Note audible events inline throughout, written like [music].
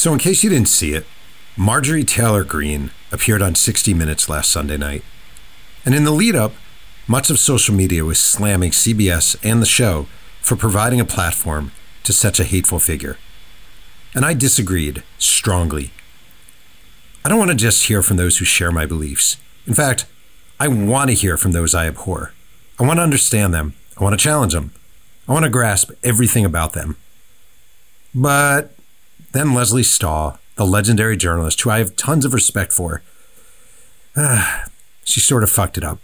So, in case you didn't see it, Marjorie Taylor Greene appeared on 60 Minutes last Sunday night. And in the lead up, much of social media was slamming CBS and the show for providing a platform to such a hateful figure. And I disagreed strongly. I don't want to just hear from those who share my beliefs. In fact, I want to hear from those I abhor. I want to understand them. I want to challenge them. I want to grasp everything about them. But then Lesley Stahl, the legendary journalist who I have tons of respect for, ah, she sort of fucked it up.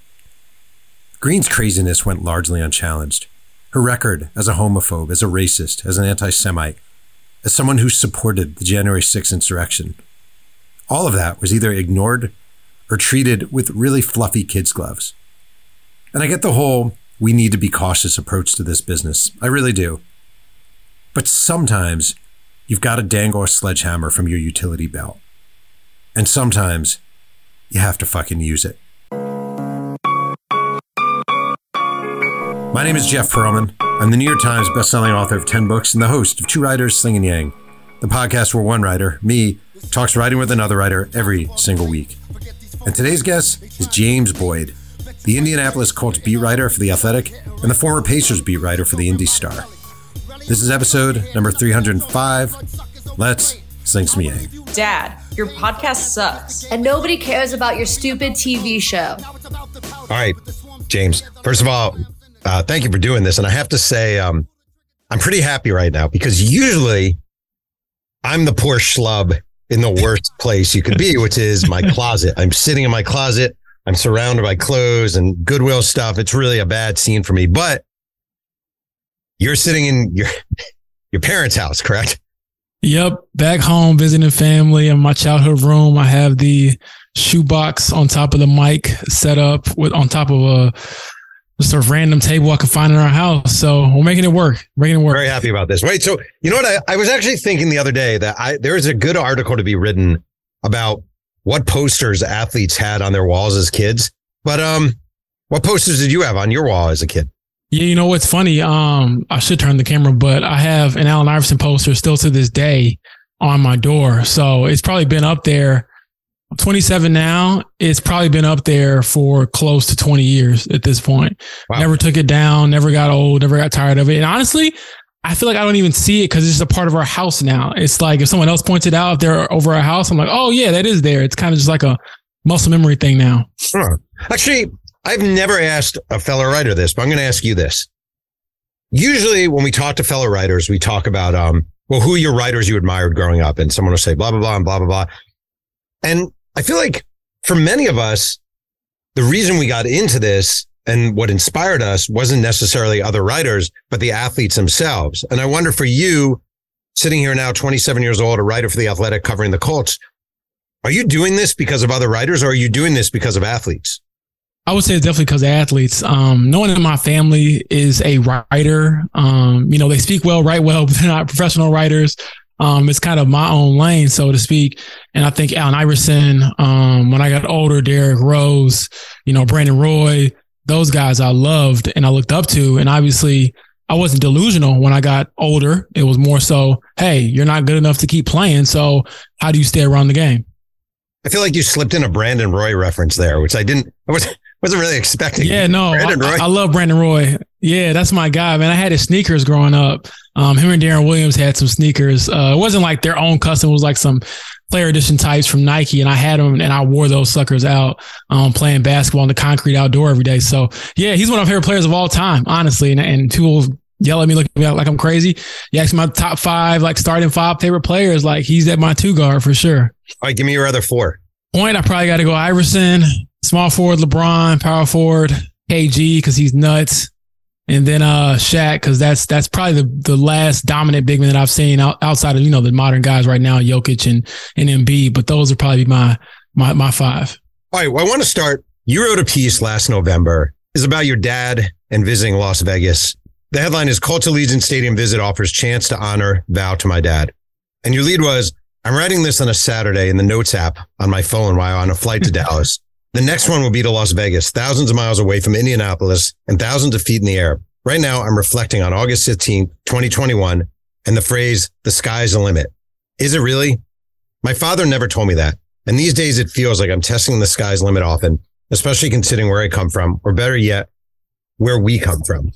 Greene's craziness went largely unchallenged. Her record as a homophobe, as a racist, as an anti Semite, as someone who supported the January 6th insurrection, all of that was either ignored or treated with really fluffy kids' gloves. And I get the whole we need to be cautious approach to this business. I really do. But sometimes you've got to dangle a sledgehammer from your utility belt. And sometimes you have to fucking use it. My name is Jeff Pearlman. I'm the New York Times bestselling author of 10 books and the host of Two Writers Slinging Yang, the podcast where one writer, me, talks writing with another writer every single week. And today's guest is James Boyd, the Indianapolis Colts beat writer for The Athletic and the former Pacers beat writer for the Indy Star. This is episode number 305. Let's sing some yang. Dad, your podcast sucks. And nobody cares about your stupid TV show. All right, James. First of all, uh, thank you for doing this. And I have to say, um, I'm pretty happy right now because usually I'm the poor schlub in the worst [laughs] place you could be, which is my closet. I'm sitting in my closet. I'm surrounded by clothes and Goodwill stuff. It's really a bad scene for me, but you're sitting in your, [laughs] your parents' house, correct? Yep. Back home visiting family in my childhood room. I have the shoebox on top of the mic set up with on top of a just a random table I could find in our house. So we're making it work. Making it work. Very happy about this. Wait, so you know what? I, I was actually thinking the other day that I there is a good article to be written about what posters athletes had on their walls as kids. But um, what posters did you have on your wall as a kid? Yeah, you know what's funny? Um, I should turn the camera, but I have an Allen Iverson poster still to this day on my door. So it's probably been up there 27 now. It's probably been up there for close to 20 years at this point. Wow. Never took it down, never got old, never got tired of it. And honestly, I feel like I don't even see it because it's just a part of our house now. It's like if someone else points it out, if they're over our house, I'm like, oh yeah, that is there. It's kind of just like a muscle memory thing now. Huh. Actually, I've never asked a fellow writer this, but I'm going to ask you this. Usually, when we talk to fellow writers, we talk about um, well, who are your writers you admired growing up, and someone will say blah blah blah and blah blah blah. And I feel like for many of us, the reason we got into this and what inspired us wasn't necessarily other writers, but the athletes themselves. And I wonder for you, sitting here now, 27 years old, a writer for the Athletic covering the Colts, are you doing this because of other writers or are you doing this because of athletes? I would say it's definitely because of athletes. Um, no one in my family is a writer. Um, you know, they speak well, write well, [laughs] but they're not professional writers. Um, it's kind of my own lane, so to speak. And I think Allen Iverson, um, when I got older, Derrick Rose, you know, Brandon Roy, those guys I loved and I looked up to. And obviously, I wasn't delusional when I got older. It was more so, hey, you're not good enough to keep playing. So how do you stay around the game? I feel like you slipped in a Brandon Roy reference there, which I didn't. I was wasn't really expecting. Yeah, no, I, I, love Brandon Roy. Yeah, that's my guy, man. I had his sneakers growing up. Um, him and Deron Williams had some sneakers. Uh, it wasn't like their own custom. It was like some player edition types from Nike, and I had them, and I wore those suckers out um, playing basketball in the concrete outdoor every day. So yeah, he's one of my favorite players of all time, honestly. And, and people yell at me, look at me like I'm crazy. You ask my top five, like starting five favorite players, like he's at my two guard for sure. All right, give me your other four. Point, I probably got to go Iverson, small forward LeBron, power forward KG because he's nuts and then uh Shaq because that's that's probably the the last dominant big man that I've seen out, outside of you know the modern guys right now, Jokic and and Embiid. But those are probably my my my five. All right, well, I want to start. You wrote a piece last November. is about your dad and visiting Las Vegas. The headline is Colts Allegiant Stadium visit offers chance to honor vow to my dad. And your lead was I'm writing this on a Saturday in the notes app on my phone while on a flight to [laughs] Dallas. The next one will be to Las Vegas, thousands of miles away from Indianapolis and thousands of feet in the air. Right now, I'm reflecting on August 15th, 2021, and the phrase, the sky's the limit. Is it really? My father never told me that. And these days it feels like I'm testing the sky's limit often, especially considering where I come from, or better yet, where we come from.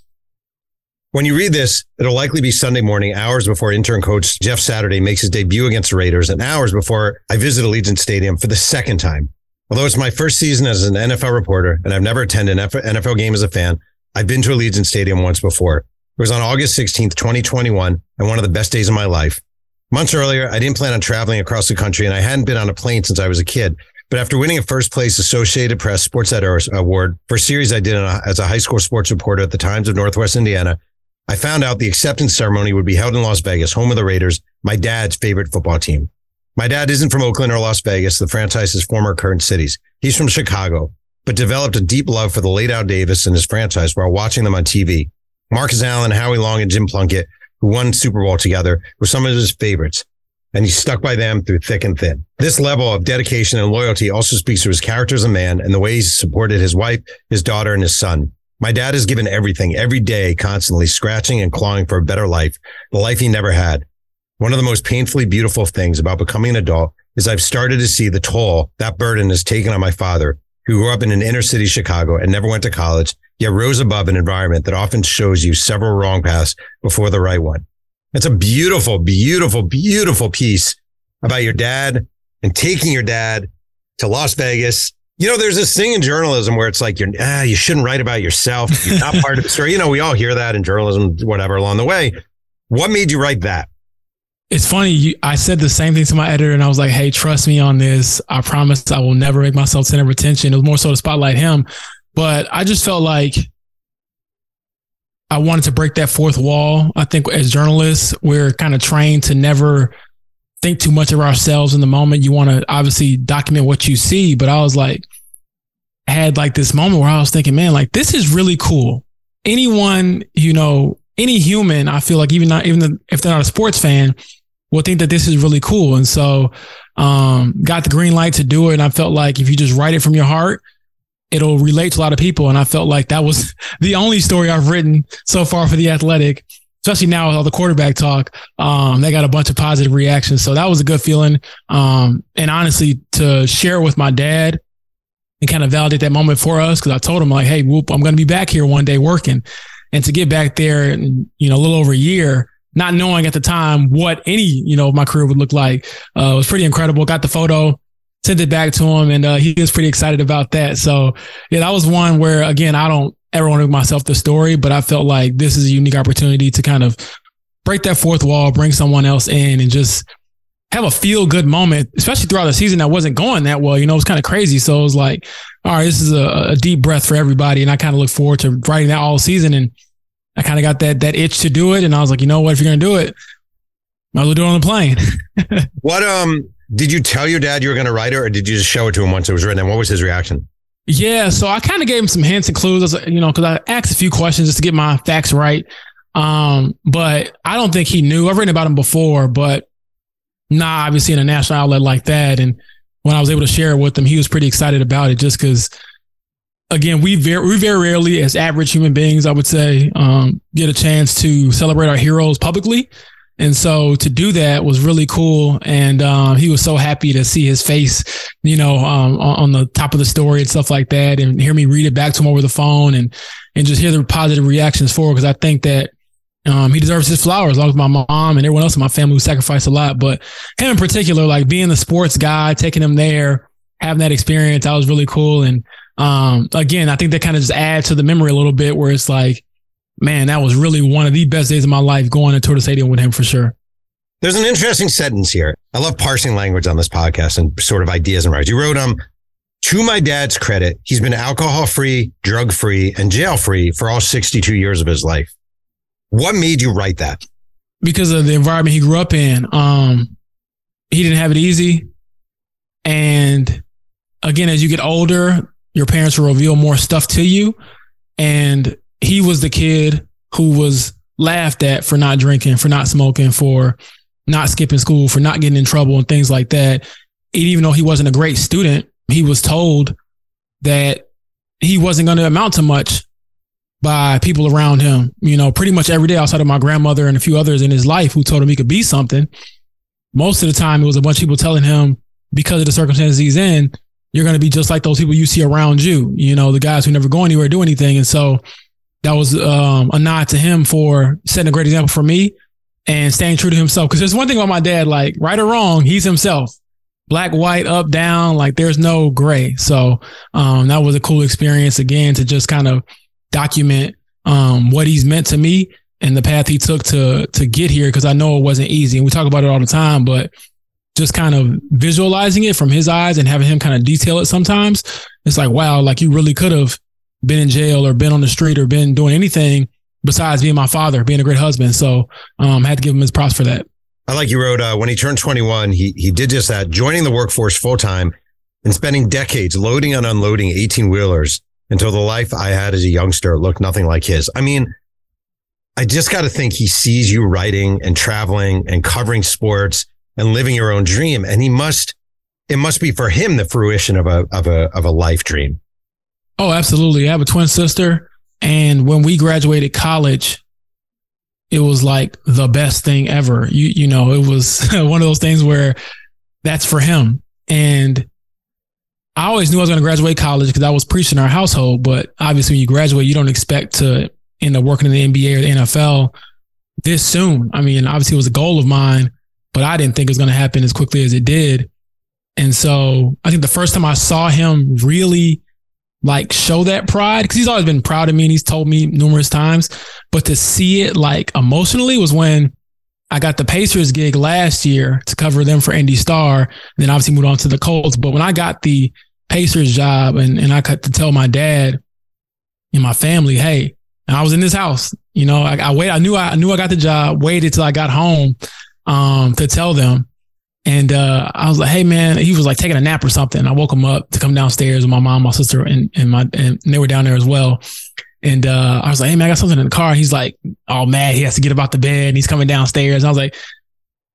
When you read this, it'll likely be Sunday morning, hours before interim coach Jeff Saturday makes his debut against the Raiders, and hours before I visit Allegiant Stadium for the second time. Although it's my first season as an NFL reporter, and I've never attended an NFL game as a fan, I've been to Allegiant Stadium once before. It was on August 16th, 2021, and one of the best days of my life. Months earlier, I didn't plan on traveling across the country, and I hadn't been on a plane since I was a kid. But after winning a first place Associated Press Sports Editor Award for a series I did a, as a high school sports reporter at the Times of Northwest Indiana, I found out the acceptance ceremony would be held in Las Vegas, home of the Raiders, my dad's favorite football team. My dad isn't from Oakland or Las Vegas, the franchise's former current cities. He's from Chicago, but developed a deep love for the late Al Davis and his franchise while watching them on TV. Marcus Allen, Howie Long, and Jim Plunkett, who won Super Bowl together, were some of his favorites. And he stuck by them through thick and thin. This level of dedication and loyalty also speaks to his character as a man and the way he's supported his wife, his daughter, and his son. My dad has given everything every day, constantly scratching and clawing for a better life, the life he never had. One of the most painfully beautiful things about becoming an adult is I've started to see the toll that burden has taken on my father, who grew up in an inner city Chicago and never went to college, yet rose above an environment that often shows you several wrong paths before the right one. It's a beautiful, beautiful, beautiful piece about your dad and taking your dad to Las Vegas you know, there's this thing in journalism where it's like you're ah, you shouldn't write about yourself. You're not part of the story. You know, we all hear that in journalism, whatever along the way. What made you write that? It's funny. You, I said the same thing to my editor, and I was like, "Hey, trust me on this. I promise I will never make myself center of attention." It was more so to spotlight him, but I just felt like I wanted to break that fourth wall. I think as journalists, we're kind of trained to never think too much of ourselves in the moment. You want to obviously document what you see, but I was like, had like this moment where I was thinking, man, like this is really cool. Anyone, you know, any human, I feel like even not even if they're not a sports fan, will think that this is really cool. And so, um, got the green light to do it. And I felt like if you just write it from your heart, it'll relate to a lot of people. And I felt like that was [laughs] the only story I've written so far for the Athletic especially now with all the quarterback talk, um, they got a bunch of positive reactions. So that was a good feeling. Um, and honestly, to share with my dad and kind of validate that moment for us, because I told him like, "Hey, whoop, I'm going to be back here one day working," and to get back there, and you know, a little over a year. Not knowing at the time what any, you know, my career would look like, uh, was pretty incredible. Got the photo, sent it back to him, and uh, he was pretty excited about that. So, yeah, that was one where, again, I don't ever want to make myself the story, but I felt like this is a unique opportunity to kind of break that fourth wall, bring someone else in, and just have a feel good moment, especially throughout the season that wasn't going that well. You know, it was kind of crazy. So it was like, all right, this is a, a deep breath for everybody. And I kind of look forward to writing that all season. And I kind of got that that itch to do it. And I was like, you know what, if you're gonna do it, might as well do it on the plane. [laughs] what um did you tell your dad you were gonna write it or did you just show it to him once it was written? And what was his reaction? Yeah, so I kind of gave him some hints and clues, you know, because I asked a few questions just to get my facts right. Um, but I don't think he knew. I've written about him before, but not obviously in a national outlet like that. And when I was able to share it with him, he was pretty excited about it just because, again, we very, we very rarely, as average human beings, I would say, um, get a chance to celebrate our heroes publicly. And so to do that was really cool. And um, he was so happy to see his face, you know, um, on, the top of the story and stuff like that, and hear me read it back to him over the phone, and and just hear the positive reactions for. It because I think that um, he deserves his flowers, along with my mom and everyone else in my family who sacrificed a lot. But him in particular, like being the sports guy, taking him there, having that experience, that was really cool. And um, again, I think that kind of just adds to the memory a little bit, where it's like man, that was really one of the best days of my life going to the stadium with him for sure. There's an interesting sentence here. I love parsing language on this podcast and sort of ideas and words. You wrote, um, to my dad's credit, he's been alcohol free, drug free, and jail free for all 62 years of his life. What made you write that? Because of the environment he grew up in. Um, he didn't have it easy. And again, as you get older, your parents will reveal more stuff to you. And he was the kid who was laughed at for not drinking, for not smoking, for not skipping school, for not getting in trouble and things like that. And even though he wasn't a great student, he was told that he wasn't going to amount to much by people around him, you know, pretty much every day outside of my grandmother and a few others in his life who told him he could be something. most of the time it was a bunch of people telling him because of the circumstances he's in, you're going to be just like those people you see around you, you know, the guys who never go anywhere, do anything. And so that was um, a nod to him for setting a great example for me and staying true to himself. Cause there's one thing about my dad, like right or wrong, he's himself black, white, up, down, like there's no gray. So um, that was a cool experience again to just kind of document um, what he's meant to me and the path he took to to get here because I know it wasn't easy. And we talk about it all the time, but just kind of visualizing it from his eyes and having him kind of detail it sometimes, it's like, wow, like you really could have been in jail or been on the street or been doing anything besides being my father, being a great husband. So um, I had to give him his props for that. I like you wrote uh, when he turned 21, he he did just that, joining the workforce full time and spending decades loading and unloading 18 wheelers until the life I had as a youngster looked nothing like his. I mean, I just got to think he sees you writing and traveling and covering sports and living your own dream, and he must. It must be for him the fruition of a of a of a life dream. Oh, absolutely. I have a twin sister, and when we graduated college, it was like the best thing ever. You you know, it was [laughs] one of those things where that's for him. And I always knew I was going to graduate college because I was preaching in our household. But obviously, when you graduate, you don't expect to end up working in the NBA or the NFL this soon. I mean, obviously, it was a goal of mine, but I didn't think it was going to happen as quickly as it did. And so I think the first time I saw him really like show that pride, because he's always been proud of me and he's told me numerous times, but to see it like emotionally was when I got the Pacers gig last year to cover them for Indy Star. And then obviously moved on to the Colts. But when I got the Pacers job and, and I got to tell my dad and my family, hey, I was in this house, you know, I, I wait, I knew I, I knew I got the job, waited till I got home um, to tell them. And uh, I was like, "Hey, man," he was like taking a nap or something. I woke him up to come downstairs with my mom, my sister, and and my and they were down there as well. And uh, I was like, "Hey, man, I got something in the car." He's like, "All mad. He has to get about the bed. And he's coming downstairs." And I was like,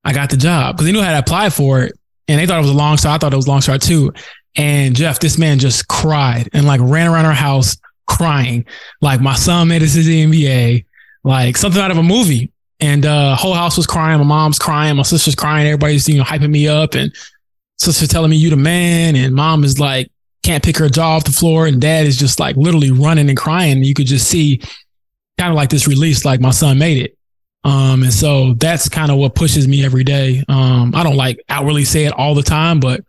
"I got the job," because he knew how to apply for it, and they thought it was a long shot. I thought it was a long shot too. And Jeff, this man just cried and like ran around our house crying, like my son made the NBA, like something out of a movie and uh whole house was crying. My mom's crying, my sister's crying, everybody's you know hyping me up, and sister telling me you the man, and mom is like can't pick her jaw off the floor, and dad is just like literally running and crying. You could just see kind of like this release, like my son made it. Um, and so that's kind of what pushes me every day. Um, I don't like outwardly say it all the time, but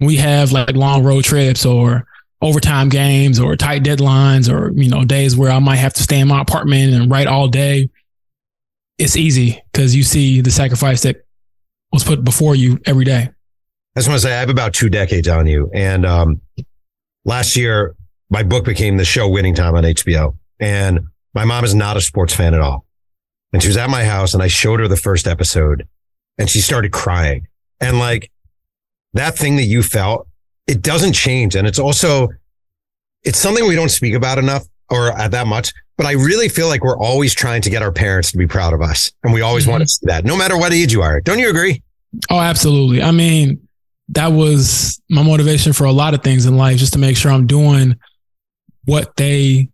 we have like long road trips or overtime games or tight deadlines or, you know, days where I might have to stay in my apartment and write all day it's easy because you see the sacrifice that was put before you every day. I just want to say I have about two decades on you. And um, last year, my book became the show Winning Time on HBO. And my mom is not a sports fan at all. And she was at my house and I showed her the first episode and she started crying. And like that thing that you felt, it doesn't change. And it's also, it's something we don't speak about enough or that much, but I really feel like we're always trying to get our parents to be proud of us. And we always mm-hmm. want to see that no matter what age you are. Don't you agree? Oh, absolutely. I mean, that was my motivation for a lot of things in life, just to make sure I'm doing what they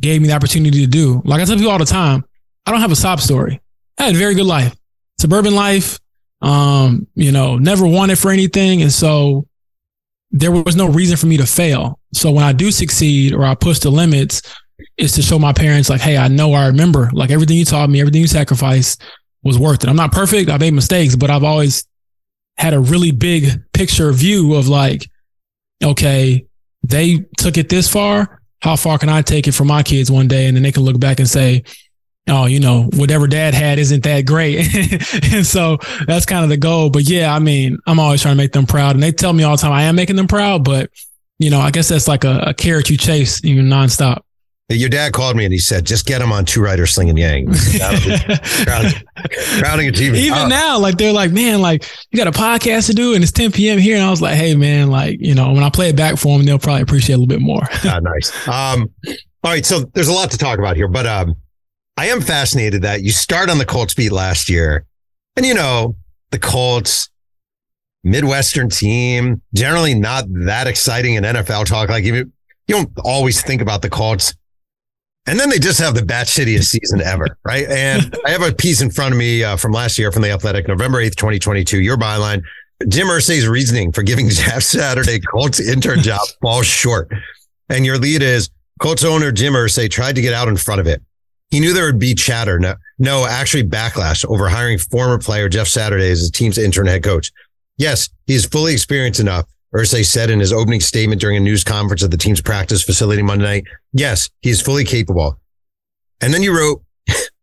gave me the opportunity to do. Like I tell people all the time, I don't have a sob story. I had a very good life, suburban life. Um, you know, never wanted for anything. And so there was no reason for me to fail. So when I do succeed or I push the limits, is to show my parents like, hey, I know I remember like everything you taught me, everything you sacrificed was worth it. I'm not perfect. I made mistakes, but I've always had a really big picture view of like, okay, they took it this far. How far can I take it for my kids one day? And then they can look back and say, oh, you know, whatever dad had isn't that great. [laughs] and so that's kind of the goal. But yeah, I mean, I'm always trying to make them proud. And they tell me all the time I am making them proud, but you know, I guess that's like a, a carrot you chase even nonstop. Your dad called me and he said, "Just get him on two writer slinging yang." crowding, a TV. Even oh. now, like they're like, "Man, like you got a podcast to do, and it's 10 p.m. here." And I was like, "Hey, man, like you know, when I play it back for them, they'll probably appreciate a little bit more." ah, nice. Um, all right, so there's a lot to talk about here, but um, I am fascinated that you start on the Colts beat last year, and you know the Colts. Midwestern team, generally not that exciting in NFL talk. Like you, you don't always think about the Colts And then they just have the bat shittiest season ever, right? And [laughs] I have a piece in front of me uh, from last year from the Athletic, November 8th, 2022. Your byline Jim Irsay's reasoning for giving [laughs] Jeff Saturday Colts interim job [laughs] falls short. And your lead is Colts owner Jim Irsay tried to get out in front of it. He knew there would be chatter. No, no, actually backlash over hiring former player Jeff Saturday as the team's interim head coach. Yes, he's fully experienced enough. Irsay said in his opening statement during a news conference at the team's practice facility Monday night. Yes, he is fully capable. And then you wrote,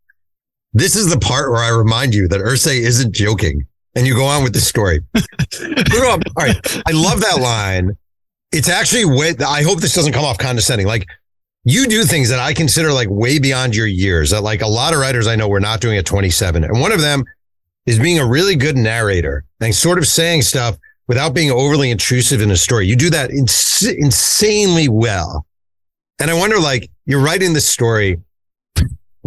[laughs] this is the part where I remind you that Irsay isn't joking and you go on with the story. [laughs] All right. I love that line. It's actually way, I hope this doesn't come off condescending. Like you do things that I consider like way beyond your years that like a lot of writers I know we're not doing at 27. And one of them is being a really good narrator and sort of saying stuff without being overly intrusive in a story. You do that ins- insanely well. And I wonder, like, you're writing this story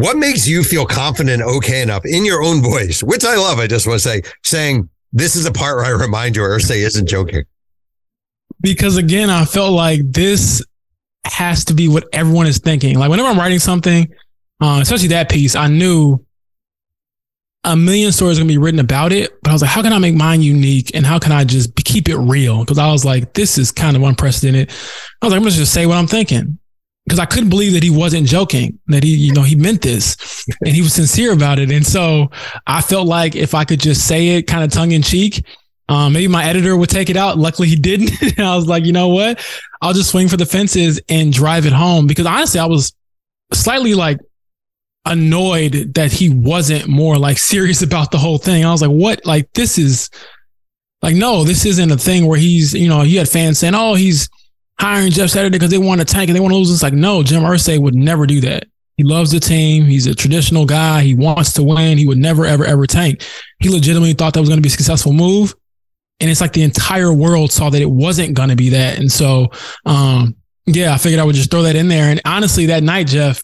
what makes you feel confident, okay enough in your own voice, which I love. I just want to say, saying this is a part where I remind you, Irsay isn't joking. Because again, I felt like this has to be what everyone is thinking. Like whenever I'm writing something, uh, especially that piece, I knew a million stories gonna be written about it, but I was like, how can I make mine unique and how can I just keep it real? Because I was like, this is kind of unprecedented. I was like, I'm gonna just say what I'm thinking because I couldn't believe that he wasn't joking, that he, you know, he meant this [laughs] and he was sincere about it. And so I felt like if I could just say it kind of tongue in cheek, um, maybe my editor would take it out. Luckily he didn't. [laughs] I was like, you know what? I'll just swing for the fences and drive it home because honestly, I was slightly like annoyed that he wasn't more like serious [laughs] about the whole thing. I was like, what? Like, this is like, no, this isn't a thing where he's, you know, he had fans saying, oh, he's, hiring Jeff Saturday because they want to tank and they want to lose. It's like, no, Jim Irsay would never do that. He loves the team. He's a traditional guy. He wants to win. He would never, ever, ever tank. He legitimately thought that was going to be a successful move. And it's like the entire world saw that it wasn't going to be that. And so, um, yeah, I figured I would just throw that in there. And honestly, that night, Jeff,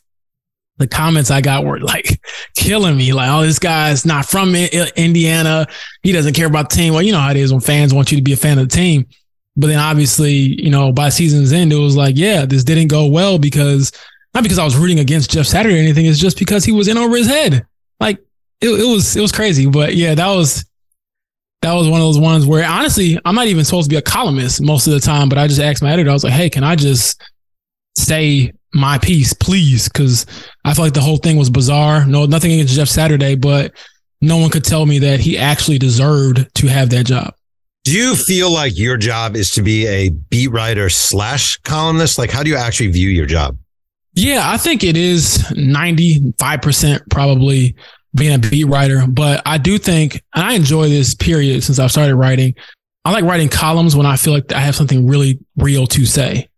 the comments I got were like killing me. Like, oh, this guy's not from Indiana. He doesn't care about the team. Well, you know how it is when fans want you to be a fan of the team. But then obviously, you know, by season's end, it was like, yeah, this didn't go well because not because I was rooting against Jeff Saturday or anything. It's just because he was in over his head. Like it, it was, it was crazy. But yeah, that was, that was one of those ones where honestly, I'm not even supposed to be a columnist most of the time, but I just asked my editor, I was like, Hey, can I just say my piece, please? Cause I feel like the whole thing was bizarre. No, nothing against Jeff Saturday, but no one could tell me that he actually deserved to have that job. Do you feel like your job is to be a beat writer slash columnist? Like, how do you actually view your job? Yeah, I think it is 95% probably being a beat writer. But I do think, and I enjoy this period since I've started writing. I like writing columns when I feel like I have something really real to say.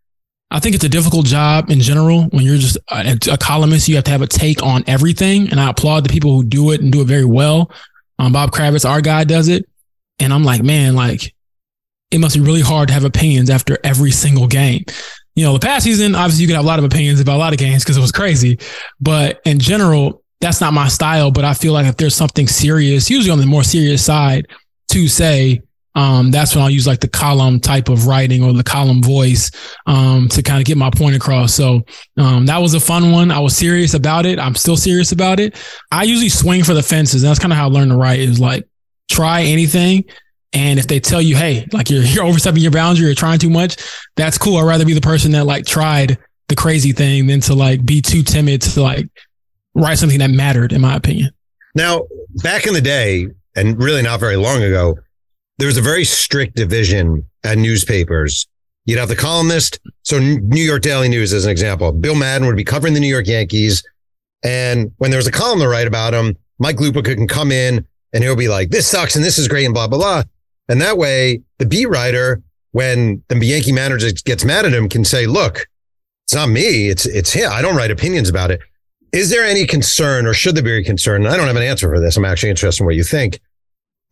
I think it's a difficult job in general. When you're just a, a columnist, you have to have a take on everything. And I applaud the people who do it and do it very well. Um, Bob Kravitz, our guy, does it. And I'm like, man, like it must be really hard to have opinions after every single game. You know, the past season, obviously you could have a lot of opinions about a lot of games because it was crazy. But in general, that's not my style. But I feel like if there's something serious, usually on the more serious side, to say, um, that's when I'll use like the column type of writing or the column voice um, to kind of get my point across. So um, that was a fun one. I was serious about it. I'm still serious about it. I usually swing for the fences. That's kind of how I learned to write is like try anything. And if they tell you, hey, like you're, [laughs] you're overstepping your boundary, you're trying too much, that's cool. I'd rather be the person that like tried the crazy thing than to like be too timid to like write something that mattered, in my opinion. Now, back in the day, and really not very long ago, there was a very strict division at newspapers. You'd have the columnist. So New York Daily News, as an example, Bill Madden would be covering the New York Yankees. And when there was a column to write about him, Mike Lupica can come in and he'll be like, this sucks and this is great and blah, blah, blah. And that way the beat writer, when the Yankee manager gets mad at him, can say, look, it's not me. It's, it's him. I don't write opinions about it. Is there any concern or should there be a concern? I don't have an answer for this. I'm actually interested in what you think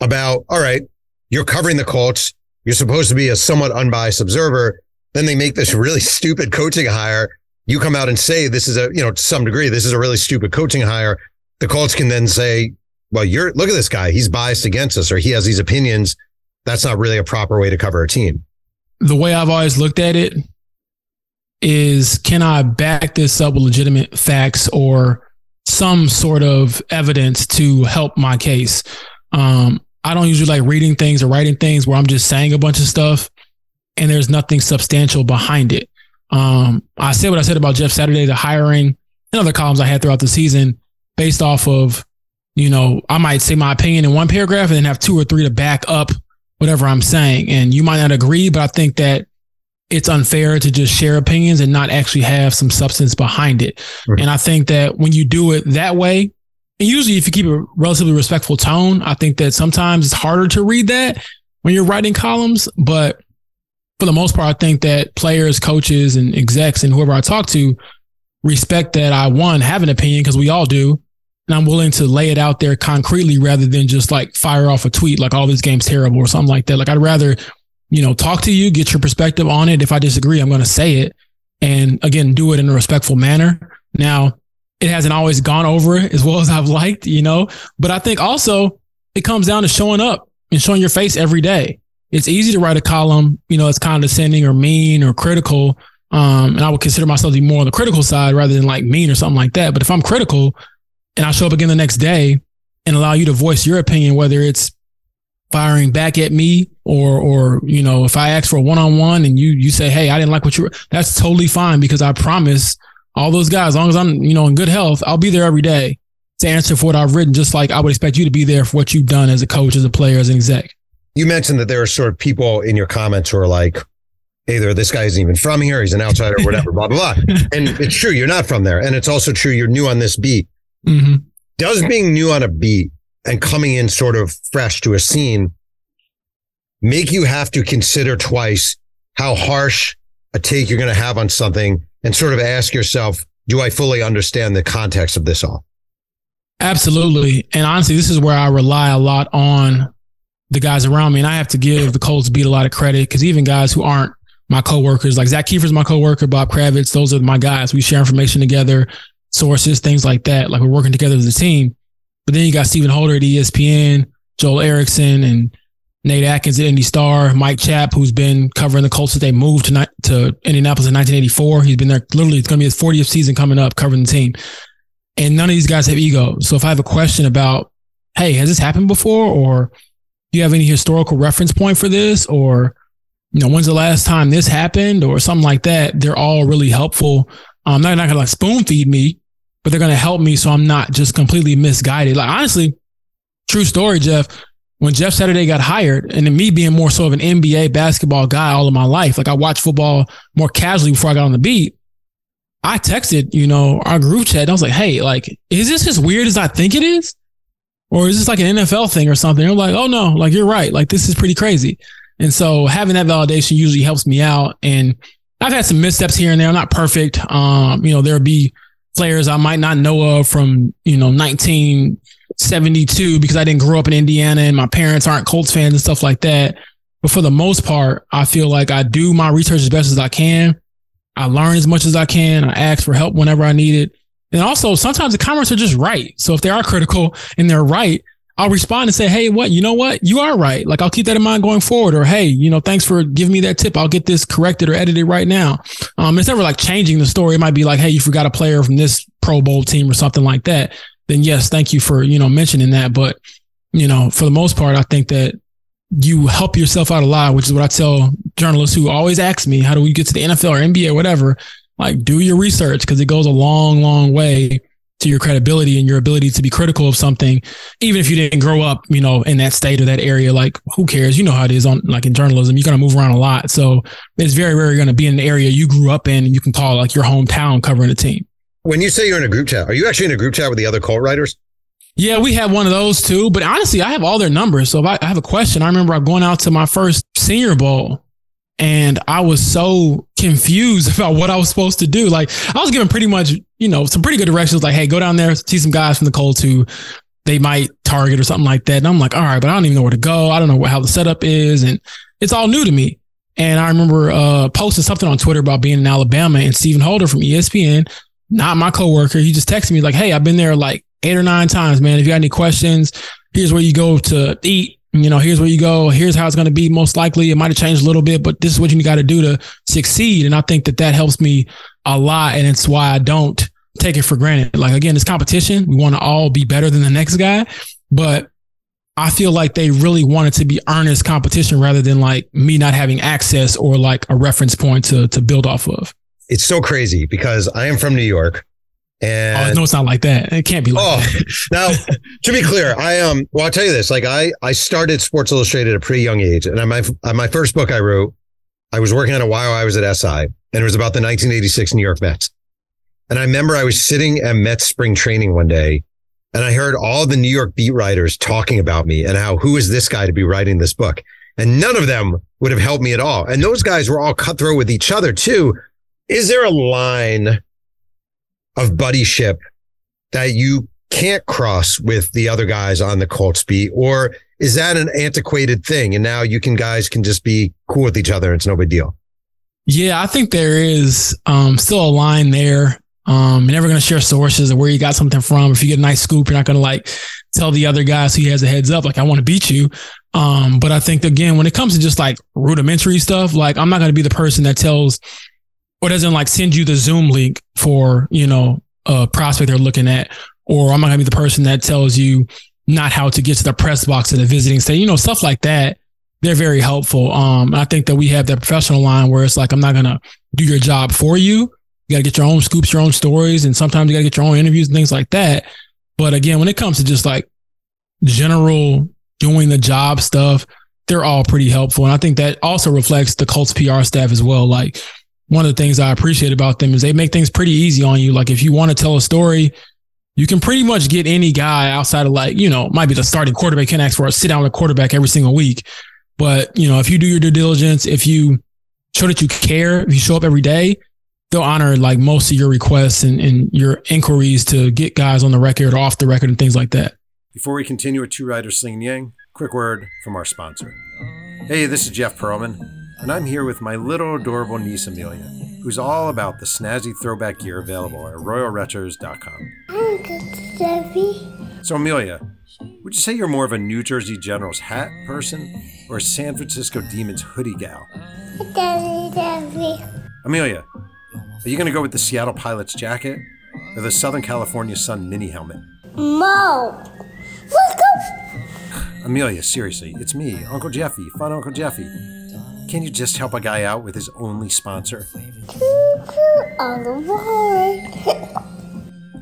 about, all right, you're covering the Colts. You're supposed to be a somewhat unbiased observer. Then they make this really [laughs] stupid coaching hire. You come out and say this is a, you know, to some degree, this is a really stupid coaching hire. The Colts can then say, well, you're look at this guy. He's biased against us or he has these opinions. That's not really a proper way to cover a team. The way I've always looked at it, is can I back this up with legitimate facts or some sort of evidence to help my case? Um, I don't usually like reading things or writing things where I'm just saying a bunch of stuff and there's nothing substantial behind it. Um, I said what I said about Jeff Saturday, the hiring and other columns I had throughout the season based off of, you know, I might say my opinion in one paragraph and then have two or three to back up whatever I'm saying. And you might not agree, but I think that it's unfair to just share opinions and not actually have some substance behind it. Right. And I think that when you do it that way, usually if you keep a relatively respectful tone, I think that sometimes it's harder to read that when you're writing columns. But for the most part, I think that players, coaches, and execs and whoever I talk to respect that I one have an opinion because we all do. And I'm willing to lay it out there concretely rather than just like fire off a tweet like, oh, this game's terrible or something like that. Like I'd rather you know, talk to you, get your perspective on it. If I disagree, I'm going to say it. And again, do it in a respectful manner. Now, it hasn't always gone over [laughs] as well as I've liked, you know, but I think also it comes down to showing up and showing your face every day. It's easy to write a column, you know, it's condescending or mean or critical. Um, and I would consider myself to be more on the critical side rather than like mean or something like that. But if I'm critical and I show up again the next day and allow you to voice your opinion, whether it's firing back at me or or you know if i ask for a one-on-one and you you say hey i didn't like what you were that's totally fine because i promise all those guys as long as i'm you know in good health i'll be there every day to answer for what i've written just like i would expect you to be there for what you've done as a coach as a player as an exec. You mentioned that there are sort of people in your comments who are like either this guy isn't even from here. He's an outsider whatever blah blah blah. [laughs] And it's true you're not from there. And it's also true you're new on this beat. Mm-hmm. does being new on a beat and coming in sort of fresh to a scene make you have to consider twice how harsh a take you're going to have on something and sort of ask yourself, do I fully understand the context of this all? Absolutely. And honestly, this is where I rely a lot on the guys around me. And I have to give the Colts beat a lot of credit because even guys who aren't my coworkers, like Zak Keefer's my coworker, Bob Kravitz, those are my guys. We share information together, sources, things like that. Like we're working together as a team. But then you got Stephen Holder at ESPN, Joel Erickson, and Nate Atkins at Indy Star, Mike Chappell, who's been covering the Colts since they moved to, to Indianapolis in 1984. He's been there literally, it's going to be his 40th season coming up covering the team. And none of these guys have ego. So if I have a question about, hey, has this happened before? Or do you have any historical reference point for this? Or, you know, when's the last time this happened? Or something like that. They're all really helpful. Um, they're not going to like spoon feed me, but they're going to help me so I'm not just completely misguided. Like honestly, true story, Jeff. When Jeff Saturday got hired, and then me being more so of an NBA basketball guy all of my life, like I watched football more casually before I got on the beat. I texted, you know, our group chat. I was like, "Hey, like, is this as weird as I think it is, or is this like an NFL thing or something?" They're like, "Oh no, like you're right. Like this is pretty crazy." And so having that validation usually helps me out. And I've had some missteps here and there. I'm not perfect. Um, you know, there'll be players I might not know of from, you know, 1972 because I didn't grow up in Indiana and my parents aren't Colts fans and stuff like that. But for the most part, I feel like I do my research as best as I can. I learn as much as I can. I ask for help whenever I need it. And also sometimes the comments are just right. So if they are critical and they're right, I'll respond and say, Hey, what, you know what? You are right. Like I'll keep that in mind going forward. Or, Hey, you know, thanks for giving me that tip. I'll get this corrected or edited right now. Um, it's never like changing the story. It might be like, Hey, you forgot a player from this pro bowl team or something like that. Then yes, thank you for, you know, mentioning that. But, you know, for the most part, I think that you help yourself out a lot, which is what I tell journalists who always ask me, how do we get to the NFL or NBA or whatever? Like do your research because it goes a long, long way to your credibility and your ability to be critical of something, even if you didn't grow up, you know, in that state or that area. Like, who cares? You know how it is on like in journalism. You're gonna move around a lot, so it's very rarely gonna be in an area you grew up in and you can call like your hometown covering a team. When you say you're in a group chat, are you actually in a group chat with the other Colt writers? Yeah, we have one of those too. But honestly, I have all their numbers. So if I, I have a question, I remember I'm going out to my first Senior Bowl and I was so confused [laughs] about what I was supposed to do. Like I was given pretty much, you know, some pretty good directions. Like, hey, go down there, see some guys from the Colts who they might target or something like that. And I'm like, all right, but I don't even know where to go. I don't know how the setup is, and it's all new to me. And I remember uh, posting something on Twitter about being in Alabama, and Stephen Holder from ESPN, not my coworker, he just texted me like, hey, I've been there like eight or nine times, man. If you got any questions, here's where you go to eat You know, here's where you go. Here's how it's going to be. Most likely, it might have changed a little bit, but this is what you got to do to succeed. And I think that that helps me a lot, and it's why I don't take it for granted. Like again, it's competition. We want to all be better than the next guy, but I feel like they really wanted to be earnest competition rather than like me not having access or like a reference point to to build off of. It's so crazy because I am from New York. And oh, no, it's not like that. It can't be like oh, that. [laughs] now to be clear, I um well I'll tell you this. Like I I started Sports Illustrated at a pretty young age. And my my first book I wrote, I was working on it while I was at SI, and it was about the 1986 New York Mets. And I remember I was sitting at Mets spring training one day and I heard all the New York beat writers talking about me and how who is this guy to be writing this book? And none of them would have helped me at all. And those guys were all cutthroat with each other too. Is there a line of buddyship that you can't cross with the other guys on the Colts beat? Or is that an antiquated thing? And now you can guys can just be cool with each other. It's no big deal. Yeah, I think there is um, still a line there. Um, you're never going to share sources or where you got something from. If you get a nice scoop, you're not going to like tell the other guys who has a heads up, like, I want to beat you. Um, but I think again, when it comes to just like rudimentary stuff, like I'm not going to be the person that tells or doesn't like send you the Zoom link for, you know, a prospect they're looking at, or I'm not to be the person that tells you not how to get to the press box at a visiting state, you know, stuff like that. They're very helpful. Um, I think that we have that professional line where it's like, I'm not to do your job for you you got to get your own scoops, your own stories, and sometimes you got to get your own interviews and things like that. But again, when it comes to just like general doing the job stuff, they're all pretty helpful. And I think that also reflects the Colts PR staff as well. Like one of the things I appreciate about them is they make things pretty easy on you. Like if you want to tell a story, you can pretty much get any guy outside of like, you know, might be the starting quarterback can ask for a sit down with a quarterback every single week. But, you know, if you do your due diligence, if you show that you care, if you show up every day, they'll honor like most of your requests and, and your inquiries to get guys on the record or off the record and things like that. Before we continue with Two Writers Slinging Yang, quick word from our sponsor. Hey, this is Jeff Pearlman, and I'm here with my little adorable niece Amelia, who's all about the snazzy throwback gear available at royalretros.com. Uncle Jeffy. So, Amelia, would you say you're more of a New Jersey Generals hat person or a San Francisco Demons hoodie gal? Amelia, are you going to go with the Seattle Pilots jacket or the Southern California Sun mini helmet? Mo. Let's go. Amelia, seriously, it's me, Uncle Jeffy, fun Uncle Jeffy. Can you just help a guy out with his only sponsor? On the board.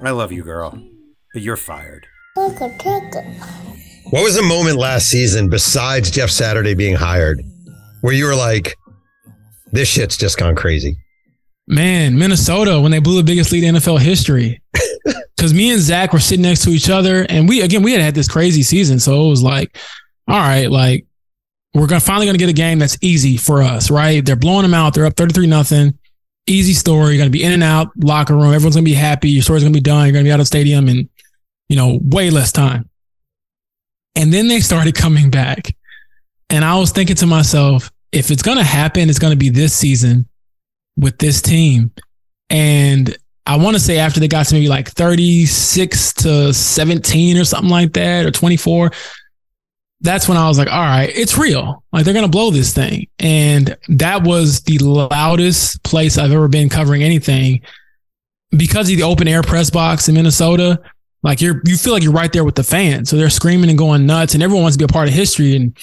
I love you, girl, but you're fired. Look a ticket. What was the moment last season besides Jeff Saturday being hired where you were like, this shit's just gone crazy? Man, Minnesota when they blew the biggest lead in NFL history. [laughs] Because me and Zach were sitting next to each other, and we again we had had this crazy season, so it was like, all right, like we're gonna finally gonna get a game that's easy for us, right? They're blowing them out. They're up thirty three nothing. Easy story. You're gonna be in and out locker room. Everyone's gonna be happy. Your story's gonna be done. You're gonna be out of the stadium in, you know, way less time. And then they started [laughs] coming back, and I was thinking to myself, if it's gonna happen, it's gonna be this season with this team. And I want to say after they got to maybe like 36 to 17 or something like that, or 24, that's when I was like, all right, it's real. Like they're going to blow this thing. And that was the loudest place I've ever been covering anything because of the open air press box in Minnesota. Like you're, you feel like you're right there with the fans. So they're screaming and going nuts and everyone wants to be a part of history. And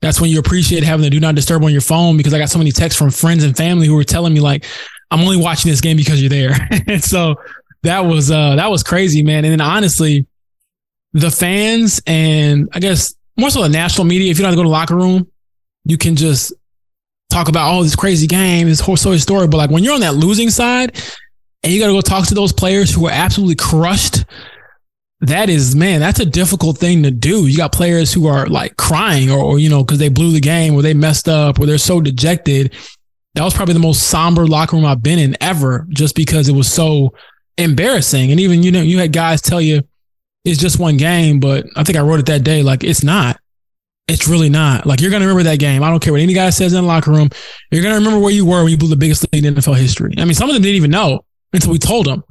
that's when you appreciate having the do not disturb on your phone because I got so many texts from friends and family who were telling me like, I'm only watching this game because you're there. and [laughs] so that was uh that was crazy, man. And then honestly, the fans and I guess more so the national media, if you don't have to go to the locker room, you can just talk about all oh, this crazy game, this whole story story. But like when you're on that losing side and you gotta go talk to those players who are absolutely crushed that is man that's a difficult thing to do. You got players who are like crying or, or you know because they blew the game or they messed up or they're so dejected. That was probably the most somber locker room i've been in ever just because it was so embarrassing. And even you know you had guys tell you it's just one game but i think i wrote it that day like it's not it's really not like you're gonna remember that game i don't care what any guy says in the locker room you're gonna remember where you were when you blew the biggest lead in nfl history i mean some of them didn't even know until we told them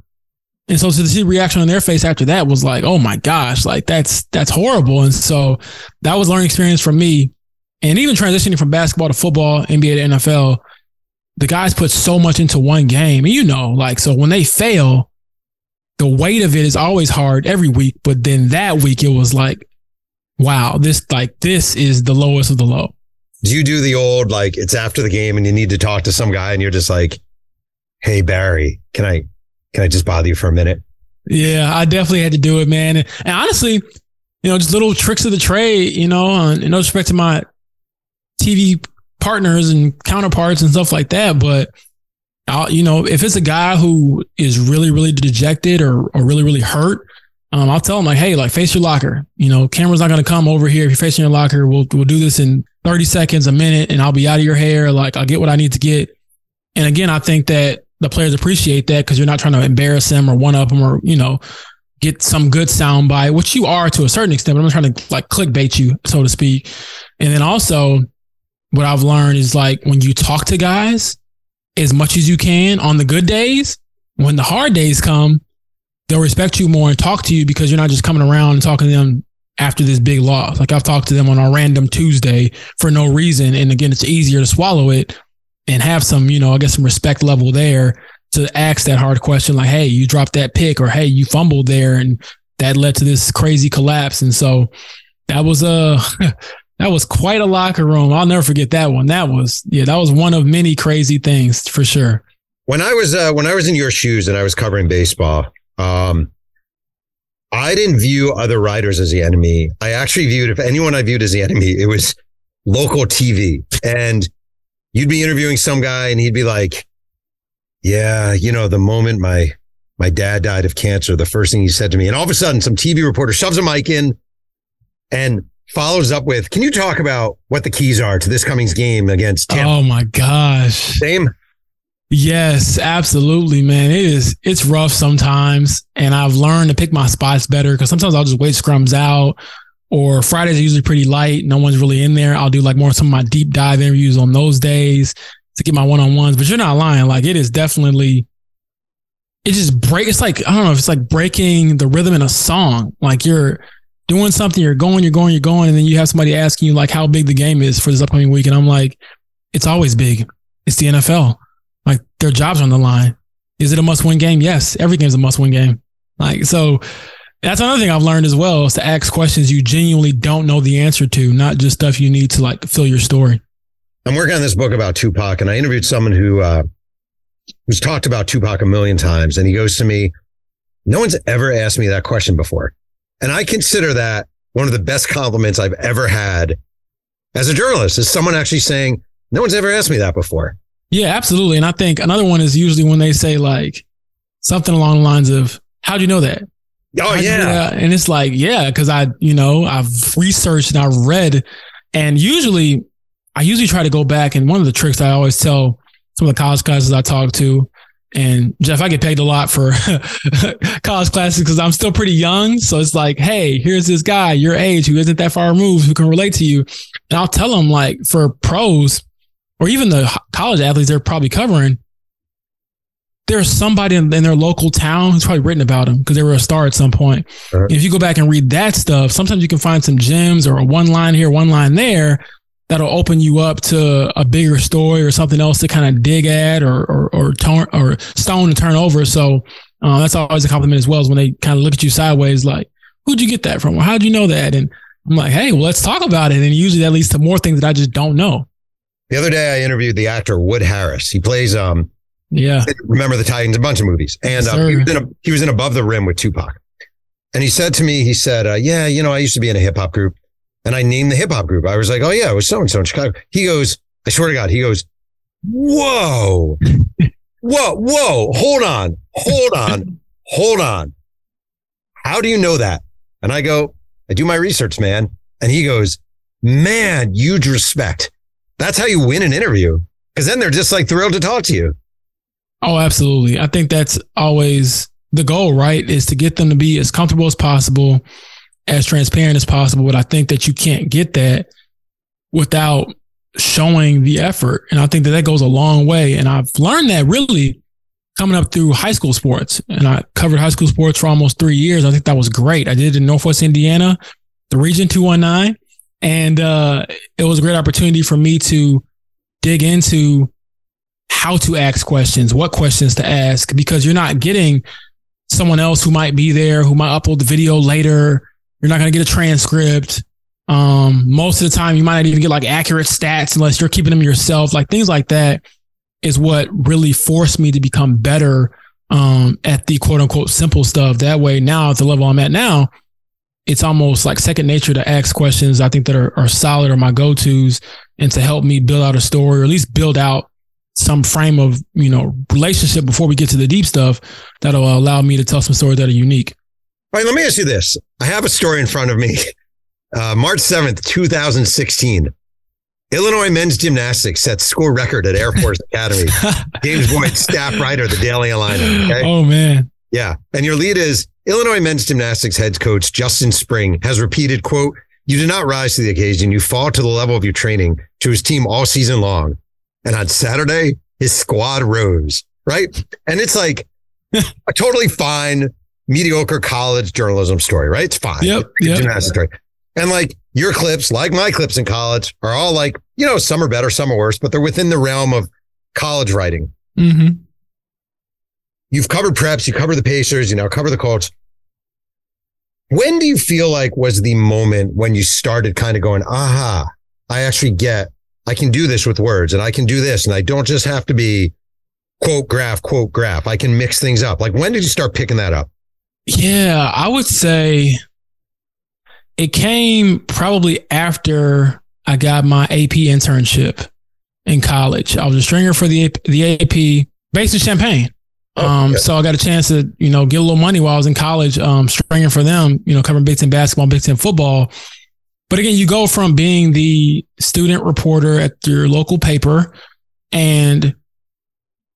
And so to see the reaction on their face after that was like, oh my gosh, like that's that's horrible. And so that was learning experience for me. And even transitioning from basketball to football, NBA to NFL, the guys put so much into one game. And you know, like so when they fail, the weight of it is always hard every week. But then that week it was like, wow, this like this is the lowest of the low. Do you do the old like it's after the game and you need to talk to some guy and you're just like, hey Barry, can I can I just bother you for a minute? Yeah, I definitely had to do it, man. And, and honestly, you know, just little tricks of the trade, you know, and no respect to my TV partners and counterparts and stuff like that. But, I'll, you know, if it's a guy who is really, really dejected or, or really, really hurt, um, I'll tell him like, hey, like face your locker. You know, camera's not to come over here. If you're facing your locker, we'll, we'll do this in 30 seconds, a minute, and I'll be out of your hair. Like I'll get what I need to get. And again, I think that the players appreciate that because you're not trying to embarrass them or one up them or, you know, get some good sound by which you are to a certain extent, but I'm trying to like clickbait you, so to speak. And then also what I've learned is like when you talk to guys as much as you can on the good days, when the hard days come, they'll respect you more and talk to you because you're not just coming around and talking to them after this big loss. Like I've talked to them on a random Tuesday for no reason. And again, it's easier to swallow it and have some, you know, I guess some respect level there to ask that hard question like, hey, you dropped that pick or hey, you fumbled there and that led to this crazy collapse. And so that was a [laughs] that was quite a locker room. I'll never forget that one. That was yeah, that was one of many crazy things for sure. When I was uh, when I was in your shoes and I was covering baseball, um, I didn't view other writers as the enemy. I actually viewed if anyone I viewed as the enemy, it was local TV. And you'd be interviewing some guy and he'd be like, yeah, you know, the moment my, my dad died of cancer, the first thing he said to me, and all of a sudden some TV reporter shoves a mic in and follows up with, can you talk about what the keys are to this coming's game against Tampa? Oh my gosh. Same. Yes, absolutely, man. It is, it's rough sometimes. And I've learned to pick my spots better because sometimes I'll just wait scrums out or Fridays are usually pretty light. No one's really in there. I'll do like more some of my deep dive interviews on those days to get my one on ones. But you're not lying. Like it is definitely, it just break. It's like I don't know if it's like breaking the rhythm in a song. Like you're doing something, you're going, you're going, you're going, and then you have somebody asking you like how big the game is for this upcoming week, and I'm like, it's always big. It's the NFL. Like their jobs are on the line. Is it a must win game? Yes, every game's a must win game. Like so that's another thing I've learned as well is to ask questions you genuinely don't know the answer to, not just stuff you need to like fill your story. I'm working on this book about Tupac, and I interviewed someone who uh, who's talked about Tupac a million times, and he goes to me, "No one's ever asked me that question before," and I consider that one of the best compliments I've ever had as a journalist. Is someone actually saying, "No one's ever asked me that before." Yeah, absolutely. And I think another one is usually when they say like something along the lines of, "How'd you know that?" Oh yeah. And it's like, yeah, because I, you know, I've researched and I've read. And usually I usually try to go back. And one of the tricks I always tell some of the college classes I talk to, and Jeff, I get paid a lot for [laughs] college classes because I'm still pretty young. So it's like, hey, here's this guy your age who isn't that far removed who can relate to you. And I'll tell them like for pros or even the college athletes they're probably covering, there's somebody in, in, their local town who's probably written about them because they were a star at some point. Uh-huh. If you go back and read that stuff, sometimes you can find some gems or a one line here, one line there that'll open you up to a bigger story or something else to kind of dig at or or or, turn, or stone to turn over. So uh, that's always a compliment as well as when they kind of look at you sideways, like, "Who'd you get that from? Or how'd you know that?" And I'm like, "Hey, well, let's talk about it." And usually that leads to more things that I just don't know. The other day, I interviewed the actor Wood Harris. He plays um yeah. Remember the Titans, a bunch of movies. And yes, um, he, was in a, he was in Above the Rim with Tupac. And he said to me, he said, uh, yeah, you know, I used to be in a hip hop group and I named the hip hop group. I was like, oh yeah, it was so and so in Chicago. He goes, I swear to God, he goes, whoa, whoa, whoa, hold on, hold on, [laughs] hold on. How do you know that? And I go, I do my research, man. And he goes, man, huge respect. That's how you win an interview. Cause then they're just like thrilled to talk to you. Oh, absolutely. I think that's always the goal, right? Is to get them to be as comfortable as possible, as transparent as possible. But I think that you can't get that without showing the effort. And I think that that goes a long way. And I've learned that really coming up through high school sports. And I covered high school sports for almost three years. I think that was great. I did it in Northwest Indiana, the region 219. And uh, it was a great opportunity for me to dig into how to ask questions, what questions to ask, because you're not getting someone else who might be there, who might upload the video later. You're not going to get a transcript. Um, most of the time, you might not even get like accurate stats unless you're keeping them yourself. Like things like that is what really forced me to become better um, at the quote unquote simple stuff. That way, now at the level I'm at now, it's almost like second nature to ask questions I think that are, are solid or my go tos and to help me build out a story or at least build out some frame of, you know, relationship before we get to the deep stuff that'll allow me to tell some stories that are unique. All right, let me ask you this. I have a story in front of me. Uh, March 7th, 2016. Illinois men's gymnastics set school record at Air Force [laughs] Academy. James Boyd, staff writer, the Daily Illini. Okay? Oh, man. Yeah. And your lead is Illinois men's gymnastics head coach Justin Spring has repeated, quote, you did not rise to the occasion. You fall to the level of your training to his team all season long. And on Saturday, his squad rose, right? And it's like [laughs] a totally fine, mediocre college journalism story, right? It's fine. Yep, It's yep. Gymnastics story. And like your clips, like my clips in college, are all like, you know, some are better, some are worse, but they're within the realm of college writing. hmm You've covered preps, you cover the Pacers, you now cover the Colts. When do you feel like was the moment when you started kind of going, aha, I actually get, I can do this with words and I can do this and I don't just have to be quote graph, quote graph. I can mix things up. Like when did you start picking that up? Yeah, I would say it came probably after I got my AP internship in college. I was a stringer for the AP, the AP based in Champaign. Um, okay. so I got a chance to, you know, get a little money while I was in college, um, stringing for them, you know, covering Big Ten basketball, Big Ten football. But again, you go from being the student reporter at your local paper and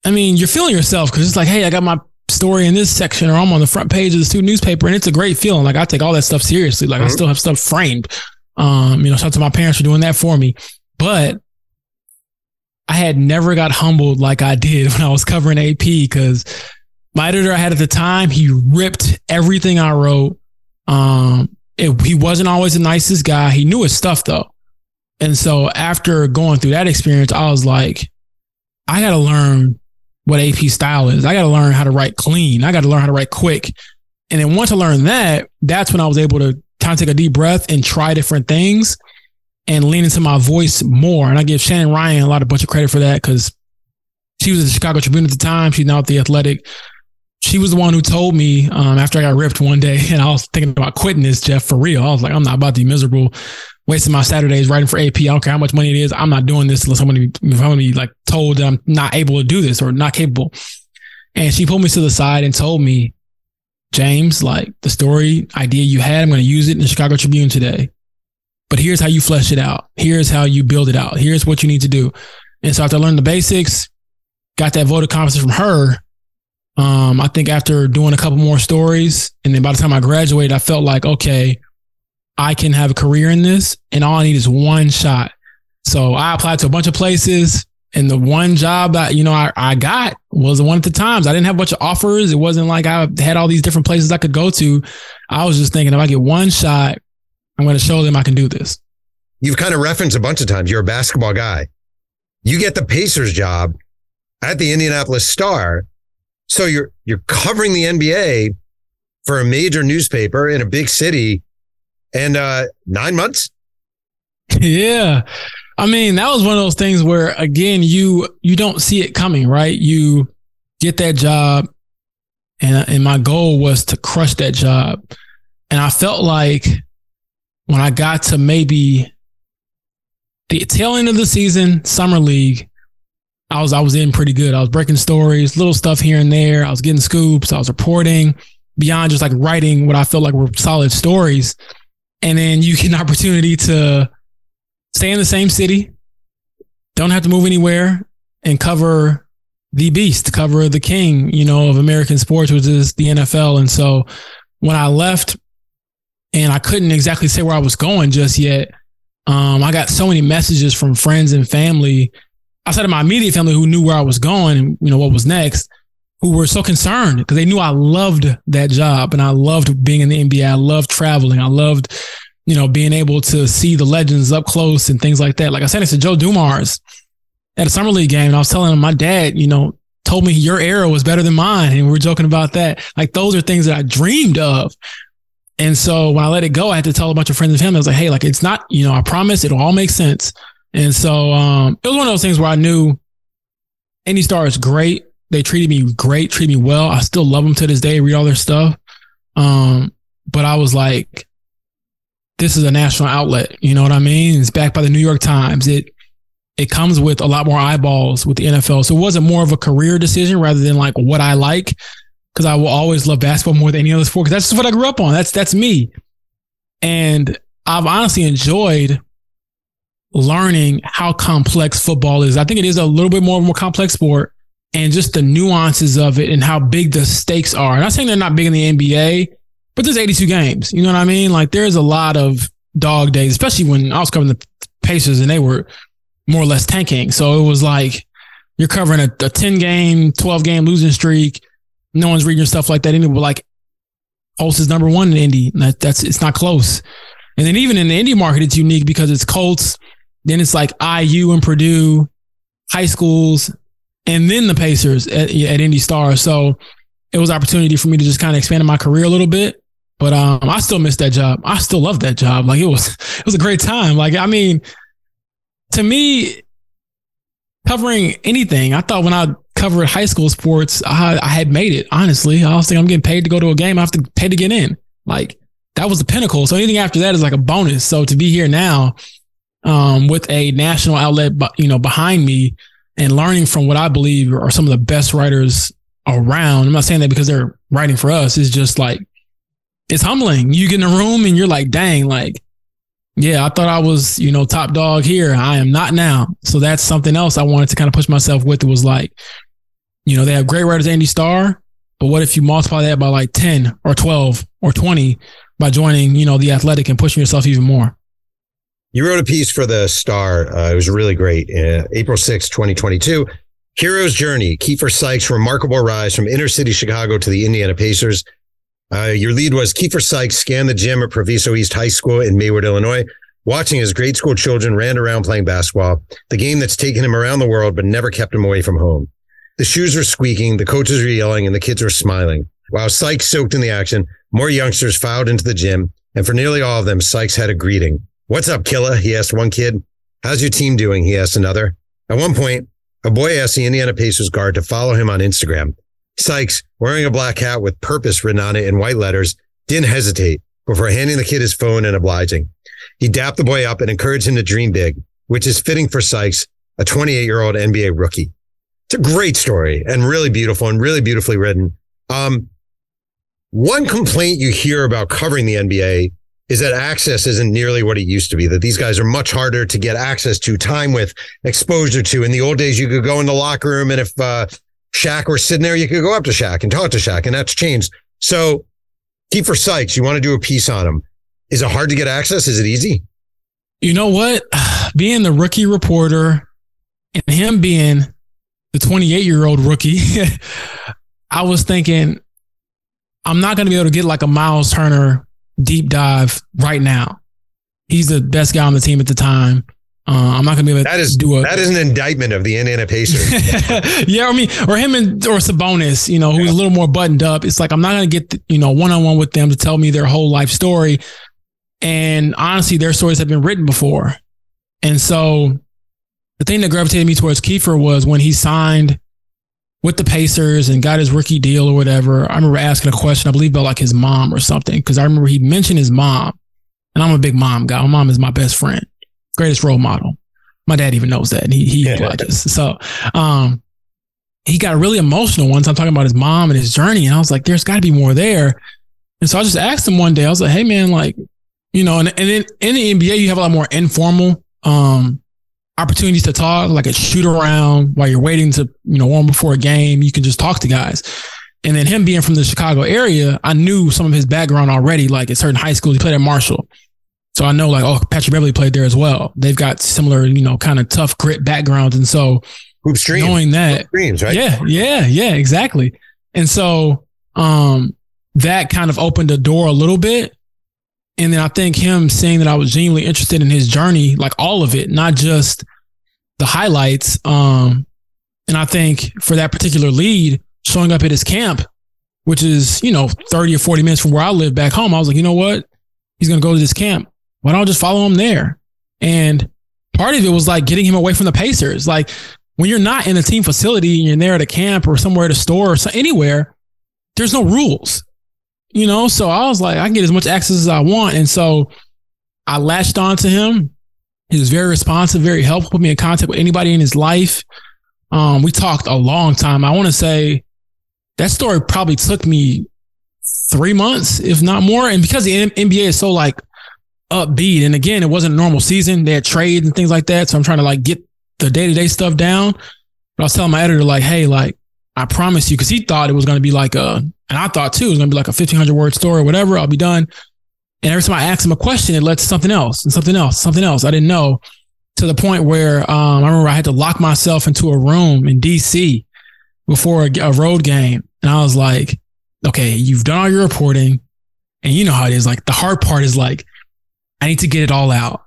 I mean, you're feeling yourself because it's like, hey, I got my story in this section or I'm on the front page of the student newspaper and it's a great feeling. Like I take all that stuff seriously. Like I Mhm. still have stuff framed. Um, you know, shout out to my parents for doing that for me. But I had never got humbled like I did [laughs] when I was covering AP because my editor I had at the time, he ripped everything I wrote. Um, it, he wasn't always the nicest guy. He knew his stuff though. And so after going through that experience, I was like, I got to learn what AP style is. I got to learn how to write clean. I got to learn how to write quick. And then once I learned that, that's when I was able to kind of take a deep breath and try different things and lean into my voice more. And I give Shannon Ryan a lot of bunch of credit for that because she was at the Chicago Tribune at the time. She's now at the Athletic. She was the one who told me um, after I got ripped one day, [laughs] and I was thinking about quitting this, Jeff, for real. I was like, I'm not about to be miserable, wasting my Saturdays writing for AP. I don't care how much money it is. I'm not doing this unless be, if I'm be like told that I'm not able to do this or not capable. And she pulled me to the side and told me, James, like the story idea you had, I'm going to use it in the Chicago Tribune today. But here's how you flesh it out. Here's how you build it out. Here's what you need to do. And so after I learned the basics, got that vote of confidence from her. Um, I think after doing a couple more stories, and then by the time I graduated, I felt like, okay, I can have a career in this, and all I need is one shot. So I applied to a bunch of places, and the one job that you know I, I got was the one at the times. I didn't have a bunch of offers. It wasn't like I had all these different places I could go to. I was just thinking, if I get one shot, I'm going to show them I can do this. You've kind of referenced a bunch of times. You're a basketball guy. You get the Pacers job at the Indianapolis Star. So you're you're covering the NBA for a major newspaper in a big city and uh nine months. yeah. I mean, that was one of those things where again, you you don't see it coming, right? You get that job and and my goal was to crush that job. And I felt like when I got to maybe the tail end of the season, summer league, I was I was in pretty good. I was breaking stories, little stuff here and there. I was getting scoops. I was reporting beyond just like writing what I felt like were solid stories. And then you get an opportunity to stay in the same city, don't have to move anywhere, and cover the beast, cover the king, you know, of American sports, which is the NFL. And so when I left and I couldn't exactly say where I was going just yet, um, I got so many messages from friends and family outside of my immediate family who knew where I was going and you know what was next, who were so concerned because they knew I loved that job and I loved being in the NBA. I loved traveling. I loved, you know, being able to see the legends up close and things like that. Like I said, it's to Joe Dumars at a summer league game, and I was telling him my dad, you know, told me your era was better than mine, and we were joking about that. Like those are things that I dreamed of. And so when I let it go, I had to tell a bunch of friends and family. I was like, hey, like it's not, you know, I promise it'll all make sense. And so um, it was one of those things where I knew Indy Star is great. They treated me great, treat me well. I still love them to this day, read all their stuff. Um, but I was like, this is a national outlet. You know what I mean? It's backed by the New York Times. It it comes with a lot more eyeballs with the NFL. So it wasn't more of a career decision rather than like what I like. Cause I will always love basketball more than any other sport. Cause that's just what I grew up on. That's that's me. And I've honestly enjoyed learning how complex football is. I think it is a little bit more of a more complex sport and just the nuances of it and how big the stakes are. I'm not saying they're not big in the NBA, but there's 82 games. You know what I mean? Like there's a lot of dog days, especially when I was covering the Pacers and they were more or less tanking. So it was like you're covering a, a 10 game, 12 game losing streak. No one's reading your stuff like that anymore. Like Colts is number one in Indy. That, that's it's not close. And then even in the Indy market, it's unique because it's Colts. Then it's like IU and Purdue, high schools, and then the Pacers at, at Indy Star. So it was opportunity for me to just kind of expand my career a little bit. But um, I still miss that job. I still love that job. Like it was, [laughs] it was a great time. Like I mean, to me, covering anything, I thought when I covered high school sports, I, I had made it. Honestly, I was thinking I'm getting paid to go to a game. I have to pay to get in. Like that was the pinnacle. So anything after that is like a bonus. So to be here now, um, with a national outlet, you know, behind me and learning from what I believe are some of the best writers around. I'm not saying that because they're writing for us. It's just like it's humbling. You get in a room and you're like, dang, like yeah, I thought I was, you know, top dog here. I am not now. So that's something else I wanted to kind of push myself with. It was like, you know, they have great writers, Indy Star, but what if you multiply that by like 10 or 12 or 20 by joining, you know, the athletic and pushing yourself even more? You wrote a piece for the Star. Uh, it was really great. Uh, April 6, 2022. Hero's Journey, Keifer Sykes' remarkable rise from inner city Chicago to the Indiana Pacers. Uh, your lead was Keifer Sykes scanned the gym at Proviso East High School in Maywood, Illinois, watching his grade school children ran around playing basketball, the game that's taken him around the world but never kept him away from home. The shoes were squeaking, the coaches were yelling, and the kids were smiling. While Sykes soaked in the action, more youngsters filed into the gym, and for nearly all of them, Sykes had a greeting. What's up, Killa? He asked one kid. How's your team doing? He asked another. At one point, a boy asked the Indiana Pacers guard to follow him on Instagram. Sykes, wearing a black hat with purpose written on it in white letters, didn't hesitate before handing the kid his phone and obliging. He dapped the boy up and encouraged him to dream big, which is fitting for Sykes, a 28 year old NBA rookie. It's a great story and really beautiful and really beautifully written. Um, one complaint you hear about covering the NBA is that access isn't nearly what it used to be, that these guys are much harder to get access to, time with, exposure to. In the old days, you could go in the locker room and if, uh, Shaq were sitting there, you could go up to Shaq and talk to Shaq, and that's changed. So, Keifer Sykes, you want to do a piece on him. Is it hard to get access? Is it easy? You know what? [sighs] Being the rookie reporter and him being the 28 year old rookie, [laughs] I was thinking, I'm not going to be able to get like a Myles Turner deep dive right now. He's the best guy on the team at the time. Uh, I'm not gonna be able that is, to do a that is an indictment of the Indiana Pacers. [laughs] yeah, I mean, or him and or Sabonis, you know, who's yeah. a little more buttoned up. It's like I'm not gonna get the, you know one on one with them to tell me their whole life story. And honestly, their stories have been written before. And so the thing that gravitated me towards Keifer was when he signed with the Pacers and got his rookie deal or whatever. I remember asking a question, I believe about like his mom or something, because I remember he mentioned his mom. And I'm a big mom guy. My mom is my best friend greatest role model. My dad even knows that, and he he yeah. So, um, he got really emotional once I'm talking about his mom and his journey, and I was like, "There's got to be more there." And so I just asked him one day. I was like, "Hey, man, like, you know, and and in, in the NBA, you have a lot more informal um opportunities to talk, like a shoot around while you're waiting to you know warm before a game. You can just talk to guys." And then him being from the Chicago area, I knew some of his background already. Like at certain high schools, he played at Marshall. So I know like, oh, Patrick Beverley played there as well. They've got similar, you know, kind of tough grit backgrounds. And so Hoop stream. knowing that streams, right? Yeah, yeah, yeah, exactly. And so um, that kind of opened the door a little bit. And then I think him saying that I was genuinely interested in his journey, like all of it, not just the highlights. Um, and I think for that particular lead, showing up at his camp, which is, you know, 30 or 40 minutes from where I live back home, I was like, you know what? He's going to go to this camp. Why don't I just follow him there? And part of it was like getting him away from the Pacers. Like when you're not in a team facility and you're there at a camp or somewhere at a store or so, anywhere, there's no rules, you know? So I was like, I can get as much access as I want. And so I latched on to him. He was very responsive, very helpful, put me in contact with anybody in his life. Um, we talked a long time. I want to say that story probably took me three months, if not more. And because the NBA is so like upbeat, and again, it wasn't a normal season. They had trades and things like that. So I'm trying to like get the day to day stuff down. But I was telling my editor, like, hey, like, I promise you, because he thought it was going to be like a, and I thought too, it was to be like a 1500 word story or whatever. I'll be done. And every time I asked him a question, it led to something else and something else, something else. I didn't know to the point where um, I remember I had to lock myself into a room in DC before a, a road game. And I was like, okay, you've done all your reporting. And you know how it is. Like the hard part is like, I need to get it all out.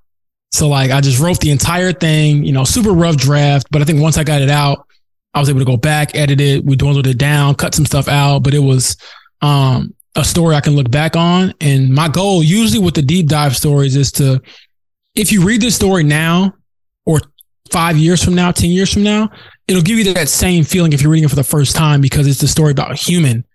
So like I just wrote the entire thing, you know, super rough draft. But I think once I got it out, I was able to go back, edit it, we dwindled it down, cut some stuff out. But it was um, a story I can look back on. And my goal usually with the deep dive stories is to, if you read this story now or five years from now, 10 years from now, it'll give you that same feeling if you're reading it for the first time because it's the story about human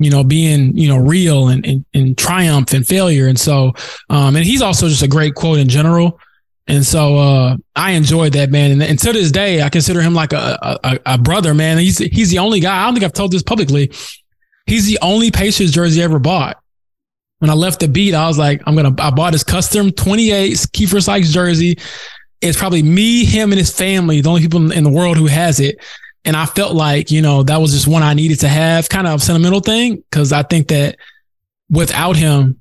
you know, being, you know, real and, and, and triumph and failure. And so, um, and he's also just a great quote in general. And so, uh, I enjoyed that man. And, and to this day, I consider him like a, a, a brother, man. He's, he's the only guy. I don't think I've told this publicly. He's the only Pacers jersey ever bought. When I left the beat, I was like, I'm to, I bought his custom 28 Keifer Sykes jersey. It's probably me, him, and his family, the only people in the world who has it. And I felt like, you know, that was just one I needed to have, kind of sentimental thing. Cause I think that without him,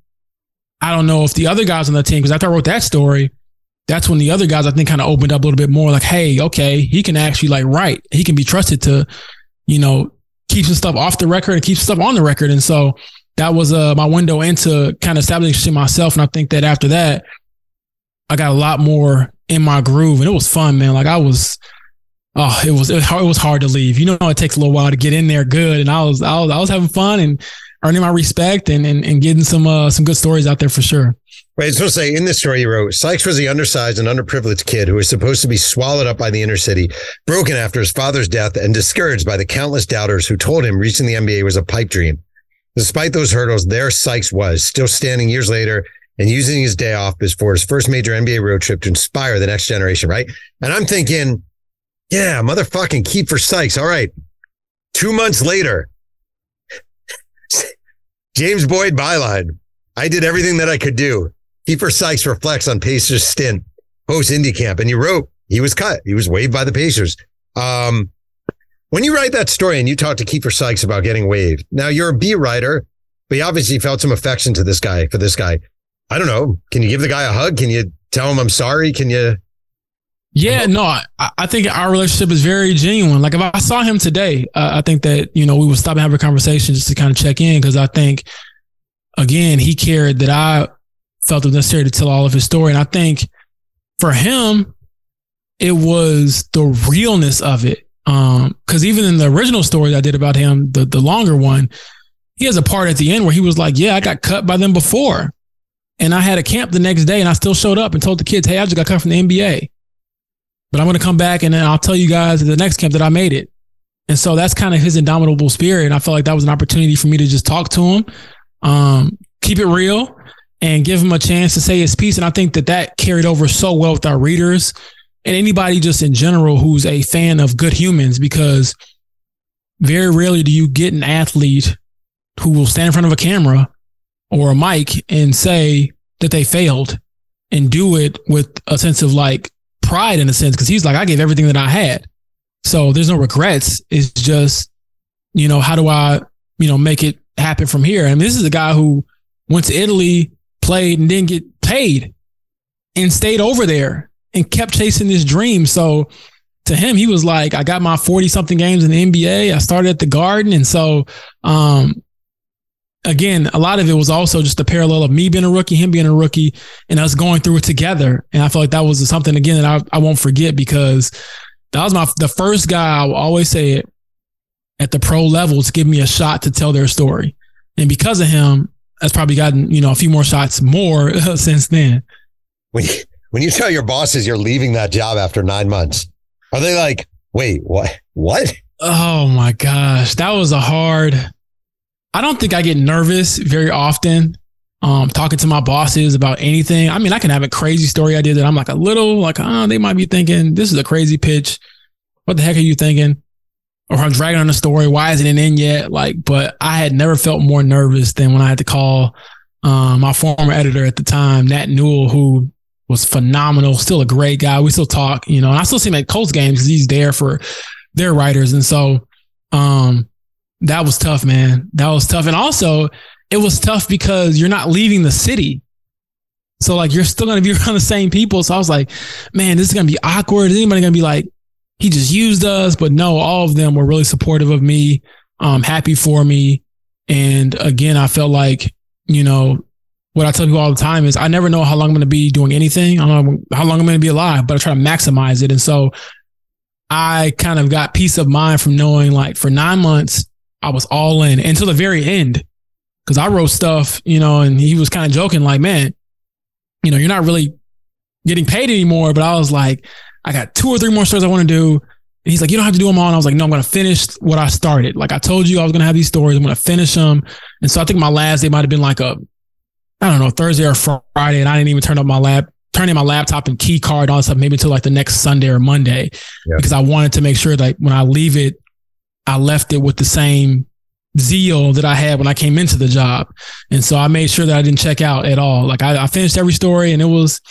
I don't know if the other guys on the team, because after I wrote that story, that's when the other guys I think kind of opened up a little bit more like, hey, okay, he can actually like write. He can be trusted to, you know, keep some stuff off the record and keep stuff on the record. And so that was uh, my window into kind of establishing myself. And I think that after that, I got a lot more in my groove and it was fun, man. Like I was, oh, it was it was hard to leave. You know, it takes a little while to get in there good, and I was I was I was having fun and earning my respect and and, and getting some uh, some good stories out there for sure. Right, I was supposed to say in this story you wrote, Sykes was the undersized and underprivileged kid who was supposed to be swallowed up by the inner city, broken after his father's death, and discouraged by the countless doubters who told him reaching the NBA was a pipe dream. Despite those hurdles, there Sykes was, still standing years later and using his day off before his first major NBA road trip to inspire the next generation, right? And I'm thinking, yeah, motherfucking Keifer Sykes. All right. Two months later, [laughs] James Boyd byline. I did everything that I could do. Keifer Sykes reflects on Pacers stint post indie camp. And he wrote he was cut. He was waived by the Pacers. Um, when you write that story and you talk to Keifer Sykes about getting waived, now you're a B writer, but you obviously felt some affection to this guy for this guy. I don't know. Can you give the guy a hug? Can you tell him I'm sorry? Can you yeah, no, I, I, think our relationship is very genuine. Like if I saw him today, uh, I think that, you know, we would stop and have a conversation just to kind of check in. Cause I think, again, he cared that I felt it necessary to tell all of his story. And I think for him, it was the realness of it. Um, cause even in the original story I did about him, the, the longer one, he has a part at the end where he was like, yeah, I got cut by them before. And I had a camp the next day and I still showed up and told the kids, Hey, I just got cut from the NBA but I'm going to come back and then I'll tell you guys at the next camp that I made it. And so that's kind of his indomitable spirit. And I felt like that was an opportunity for me to just talk to him, um, keep it real and give him a chance to say his piece. And I think that that carried over so well with our readers and anybody just in general who's a fan of good humans, because very rarely do you get an athlete who will stand in front of a camera or a mic and say that they failed and do it with a sense of like pride in a sense because he's like, I gave everything that I had. So there's no regrets. It's just, you know, how do I, you know, make it happen from here? I mean, this is a guy who went to Italy, played and didn't get paid and stayed over there and kept chasing this dream. So to him, he was like, I got my 40 something games in the NBA. I started at the garden. And so, um, again, a lot of it was also just a parallel of me being a rookie, him being a rookie, and us going through it together. And I feel like that was something again that I, I won't forget because that was my the first guy I will always say it at the pro level to give me a shot to tell their story. And because of him, that's probably gotten, you know, a few more shots more [laughs] since then. When you, when you tell your bosses you're leaving that job after nine months, are they like, wait, what? What? Oh my gosh. That was a hard. I don't think I get nervous very often. Um, talking to my bosses about anything. I mean, I can have a crazy story idea that I'm like a little like, oh, they might be thinking this is a crazy pitch. What the heck are you thinking? Or I'm dragging on the story. Why isn't it in yet? Like, but I had never felt more nervous than when I had to call um, my former editor at the time, Nat Newell, who was phenomenal, still a great guy. We still talk, you know, and I still see him at Colts games because he's there for their writers. And so um, that was tough, man. That was tough. And also, it was tough because you're not leaving the city. So like you're still gonna be [laughs] around the same people. So I was like, man, this is gonna be awkward. Is anybody gonna be like, he just used us? But no, all of them were really supportive of me, um, happy for me. And again, I felt like, you know, what I tell people all the time is I never know how long I'm gonna be doing anything. I don't know how long I'm gonna be alive, but I try to maximize it. And so I kind of got peace of mind from knowing like for nine months, I was all in until the very end because I wrote stuff, you know, and he was kind of joking, like, man, you know, you're not really getting paid anymore. But I was like, I got two or three more stories I want to do. And he's like, you don't have to do them all. And I was like, no, I'm going to finish what I started. Like I told you, I was going to have these stories. I'm going to finish them. And so I think my last day might have been like a, I don't know, Thursday or Friday. And I didn't even turn up my lab, turn in my laptop and key card, and all that stuff, maybe until like the next Sunday or Monday, Yeah. because I wanted to make sure that when I leave it, I left it with the same zeal that I had when I came into the job. And so I made sure that I didn't check out at all. Like I, I finished every story and it was,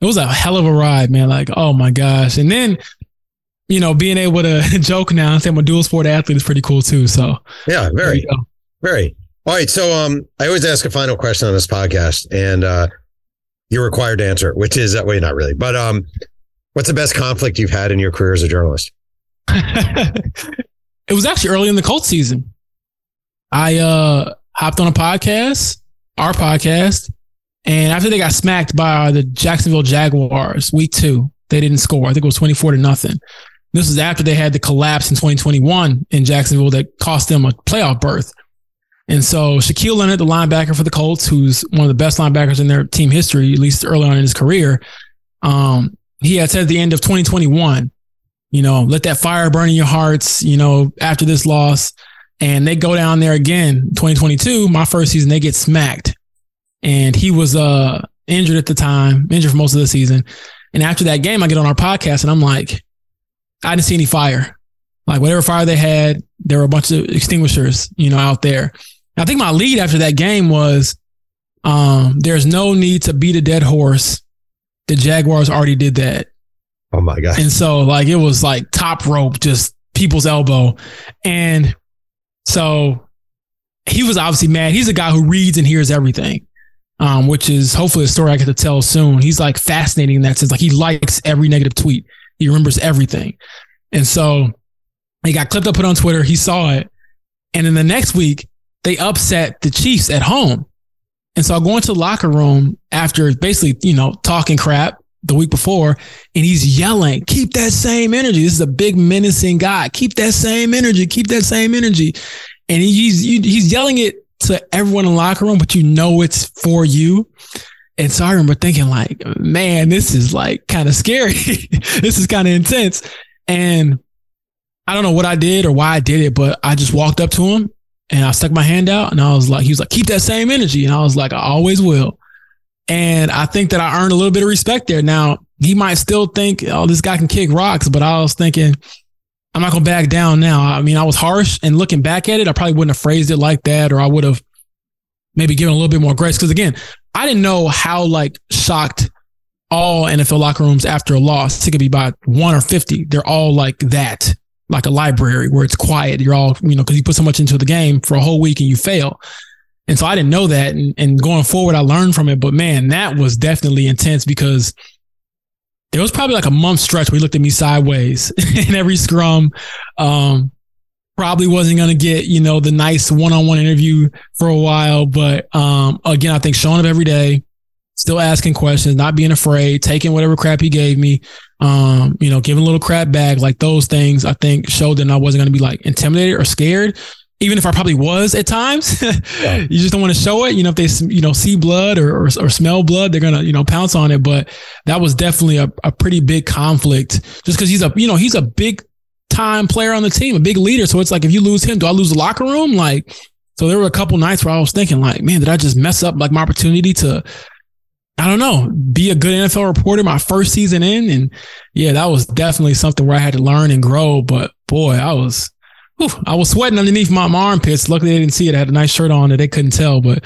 it was a hell of a ride, man. Like, oh my gosh. And then, you know, being able to [laughs] joke now and say I'm a dual sport athlete is pretty cool too. So Yeah, very, very. All right. So um I always ask a final question on this podcast and uh you're required to answer, which is that way, not really. But um what's the best conflict you've had in your career as a journalist? [laughs] it was actually early in the Colts season. I uh hopped on a podcast, our podcast, and after they got smacked by the Jacksonville Jaguars week two, they didn't score. I think it was 24 to nothing. This was after they had the collapse in 2021 in Jacksonville that cost them a playoff berth. And so Shaquille Leonard, the linebacker for the Colts, who's one of the best linebackers in their team history, at least early on in his career, um, he had said at the end of 2021, you know, let that fire burn in your hearts, you know, after this loss. And they go down there again, 2022, my first season, they get smacked. And he was uh injured at the time, injured for most of the season. And after that game, I get on our podcast and I'm like, I didn't see any fire. Like whatever fire they had, there were a bunch of extinguishers, you know, out there. I think my lead after that game was um, there's no need to beat a dead horse. The Jaguars already did that. Oh my God. And so like it was like top rope, just people's elbow. And so he was obviously mad. He's a guy who reads and hears everything. Um, which is hopefully a story I get to tell soon. He's like fascinating in that sense. Like he likes every negative tweet. He remembers everything. And so he got clipped up, put on Twitter. He saw it. And then the next week, they upset the Chiefs at home. And so I go into the locker room after basically, you know, talking crap the week before, and he's yelling, keep that same energy. This is a big menacing guy. Keep that same energy. Keep that same energy. And he's he's yelling it to everyone in the locker room, but you know it's for you. And so I remember thinking, like, man, this is like kind of scary. [laughs] this is kind of intense. And I don't know what I did or why I did it, but I just walked up to him and I stuck my hand out and I was like, he was like, keep that same energy. And I was like, I always will. And I think that I earned a little bit of respect there. Now, he might still think, oh, this guy can kick rocks, but I was thinking, I'm not going to back down now. I mean, I was harsh and looking back at it, I probably wouldn't have phrased it like that, or I would have maybe given a little bit more grace. Cause again, I didn't know how like shocked all NFL locker rooms after a loss. It could be by one or 50. They're all like that, like a library where it's quiet. You're all, you know, cause you put so much into the game for a whole week and you fail. And so I didn't know that. And, and going forward, I learned from it. But man, that was definitely intense because there was probably like a month stretch where he looked at me sideways [laughs] in every scrum. Um, probably wasn't going to get, you know, the nice one-on-one interview for a while. But, um, again, I think showing up every day, still asking questions, not being afraid, taking whatever crap he gave me, um, you know, giving a little crap back, like those things, I think showed that I wasn't going to be like intimidated or scared. Even if I probably was at times, yeah. [laughs] you just don't want to show it. You know, if they you know see blood or, or, or smell blood, they're gonna you know pounce on it. But that was definitely a, a pretty big conflict, just because he's a you know he's a big time player on the team, a big leader. So it's like if you lose him, do I lose the locker room? Like, so there were a couple nights where I was thinking, like, man, did I just mess up like my opportunity to I don't know, be a good NFL reporter my first season in. And yeah, that was definitely something where I had to learn and grow. But boy, I was, whew, I was sweating underneath my, my armpits. Luckily, they didn't see it. I had a nice shirt on that they couldn't tell, but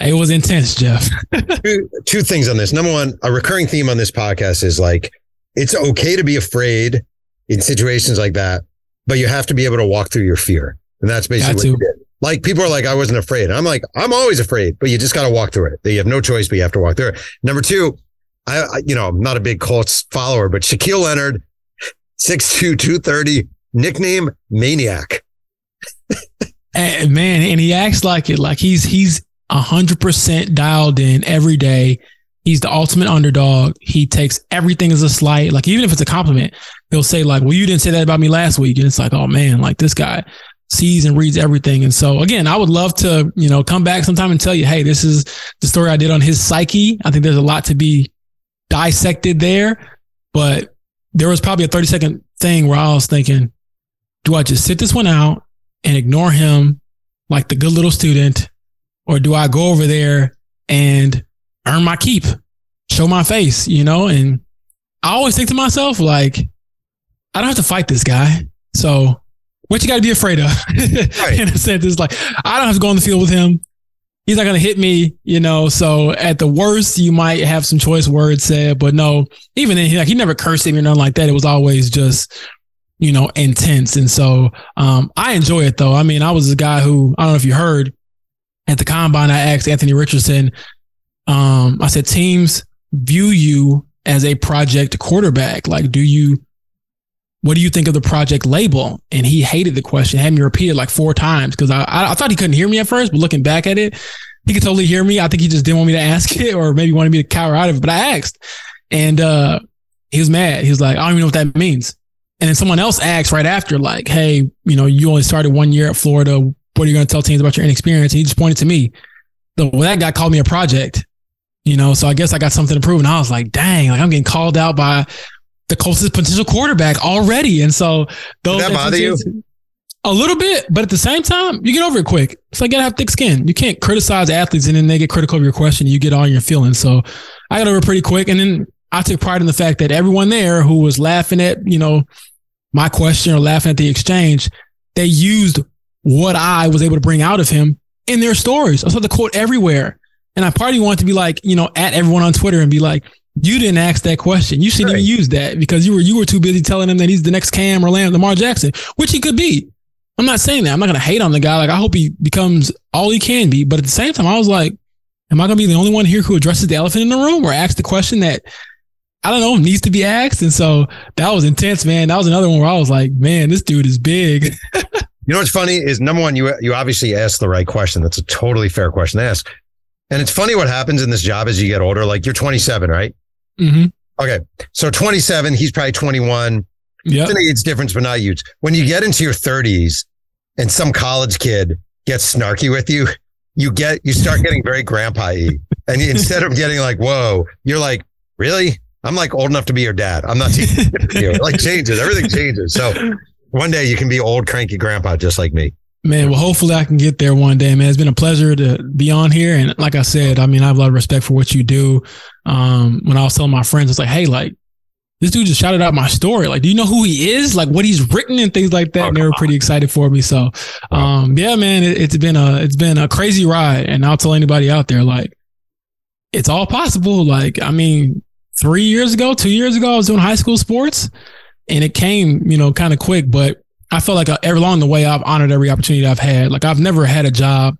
it was intense, Jeff. [laughs] two, two things on this. Number one, a recurring theme on this podcast is like, it's okay to be afraid in situations like that, but you have to be able to walk through your fear. And that's basically what you did. Like people are like, I wasn't afraid. I'm like, I'm always afraid, but you just got to walk through it. You have no choice, but you have to walk through it. Number two, I, I you know, I'm not a big Colts follower, but Shaquille Leonard, [laughs] 6'2", 230, nickname Maniac. and man, and he acts like it, like he's he's hundred percent dialed in every day. He's the ultimate underdog. He takes everything as a slight. Like even if it's a compliment, he'll say like, "Well, you didn't say that about me last week," and it's like, "Oh man, like this guy." sees and reads everything. And so again, I would love to, you know, come back sometime and tell you, hey, this is the story I did on his psyche. I think there's a lot to be dissected there, but there was probably a 30 second thing where I was thinking, do I just sit this one out and ignore him like the good little student? Or do I go over there and earn my keep, show my face, you know? And I always think to myself, like, I don't have to fight this guy. So what you got to be afraid of? Right. [laughs] in a sense, it's like I don't have to go on the field with him. He's not going to hit me, you know. So at the worst, you might have some choice words said, but no, even then, he, like he never cursed me or nothing like that. It was always just, you know, intense. And so um, I enjoy it though. I mean, I was a guy who I don't know if you heard at the combine. I asked Anthony Richardson. Um, I said, teams view you as a project quarterback. Like, do you what do you think of the project label? And he hated the question, had me repeat it like four times because I, I thought he couldn't hear me at first, but looking back at it, he could totally hear me. I think he just didn't want me to ask [laughs] it or maybe wanted me to cower out of it. But I asked and uh, he was mad. He was like, I don't even know what that means. And then someone else asked right after, like, hey, you know, you only started one year at Florida. What are you going to tell teams about your inexperience? And he just pointed to me. So well, that guy called me a project, you know, so I guess I got something to prove. And I was like, dang, like I'm getting called out by the closest potential quarterback already. And so those Did that bother you? A little bit, but at the same time, you get over it quick. It's like you gotta have thick skin. You can't criticize athletes and then they get critical of your question. You get all your feelings. So I got over it pretty quick. And then I took pride in the fact that everyone there who was laughing at, you know, my question or laughing at the exchange, they used what I was able to bring out of him in their stories. I saw the quote everywhere. And I probably wanted to be like, you know, at everyone on Twitter and be like, you didn't ask that question. You shouldn't right. even use that because you were you were too busy telling him that he's the next Cam or Lamar Jackson, which he could be. I'm not saying that. I'm not gonna hate on the guy. Like I hope he becomes all he can be. But at the same time, I was like, am I gonna be the only one here who addresses the elephant in the room or asks the question that I don't know needs to be asked? And so that was intense, man. That was another one where I was like, man, this dude is big. [laughs] you know what's funny is number one, you you obviously asked the right question. That's a totally fair question to ask. And it's funny what happens in this job as you get older. Like you're 27, right? Mm-hmm. Okay. So 27, he's probably 21. Yeah. It's an age difference, but not huge. When you get into your 30s and some college kid gets snarky with you, you get, you start getting very grandpa y. And instead of getting like, whoa, you're like, really? I'm like old enough to be your dad. I'm not teaching you. Like changes, everything changes. So one day you can be old, cranky grandpa just like me. Man, well, hopefully I can get there one day, man. It's been a pleasure to be on here. And like I said, I mean, I have a lot of respect for what you do. Um, when I was telling my friends, it's like, hey, like, this dude just shouted out my story. Like, do you know who he is? Like what he's written and things like that. Oh, and they were pretty excited for me. So, um, yeah, man, it, it's been a, it's been a crazy ride. And I'll tell anybody out there, like, it's all possible. Like, I mean, three years ago, two years ago, I was doing high school sports and it came, you know, kind of quick, but I felt like uh, along the way, I've honored every opportunity I've had. Like I've never had a job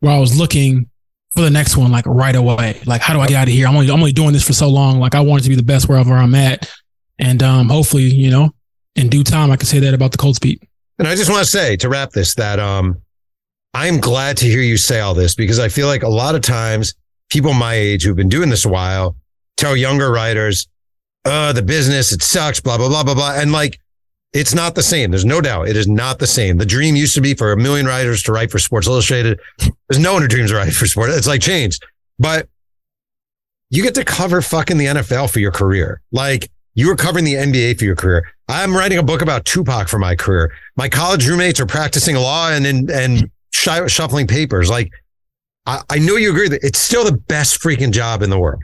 where I was looking for the next one, like right away. Like, how do I get out of here? I'm only I'm only doing this for so long. Like, I wanted to be the best wherever I'm at, and um, hopefully, you know, in due time, I can say that about the Colts beat. And I just want to say to wrap this that um, I'm glad to hear you say all this because I feel like a lot of times people my age who've been doing this a while tell younger writers, uh, the business, it sucks, blah, blah, blah, blah, blah. And like, it's not the same. There's no doubt. It is not the same. The dream used to be for a million writers to write for Sports Illustrated. There's no one who dreams of writing for sports. It's like changed, but you get to cover fucking the NFL for your career. Like you were covering the NBA for your career. I'm writing a book about Tupac for my career. My college roommates are practicing law and and, and sh- shuffling papers. Like I, I know you agree that it's still the best freaking job in the world.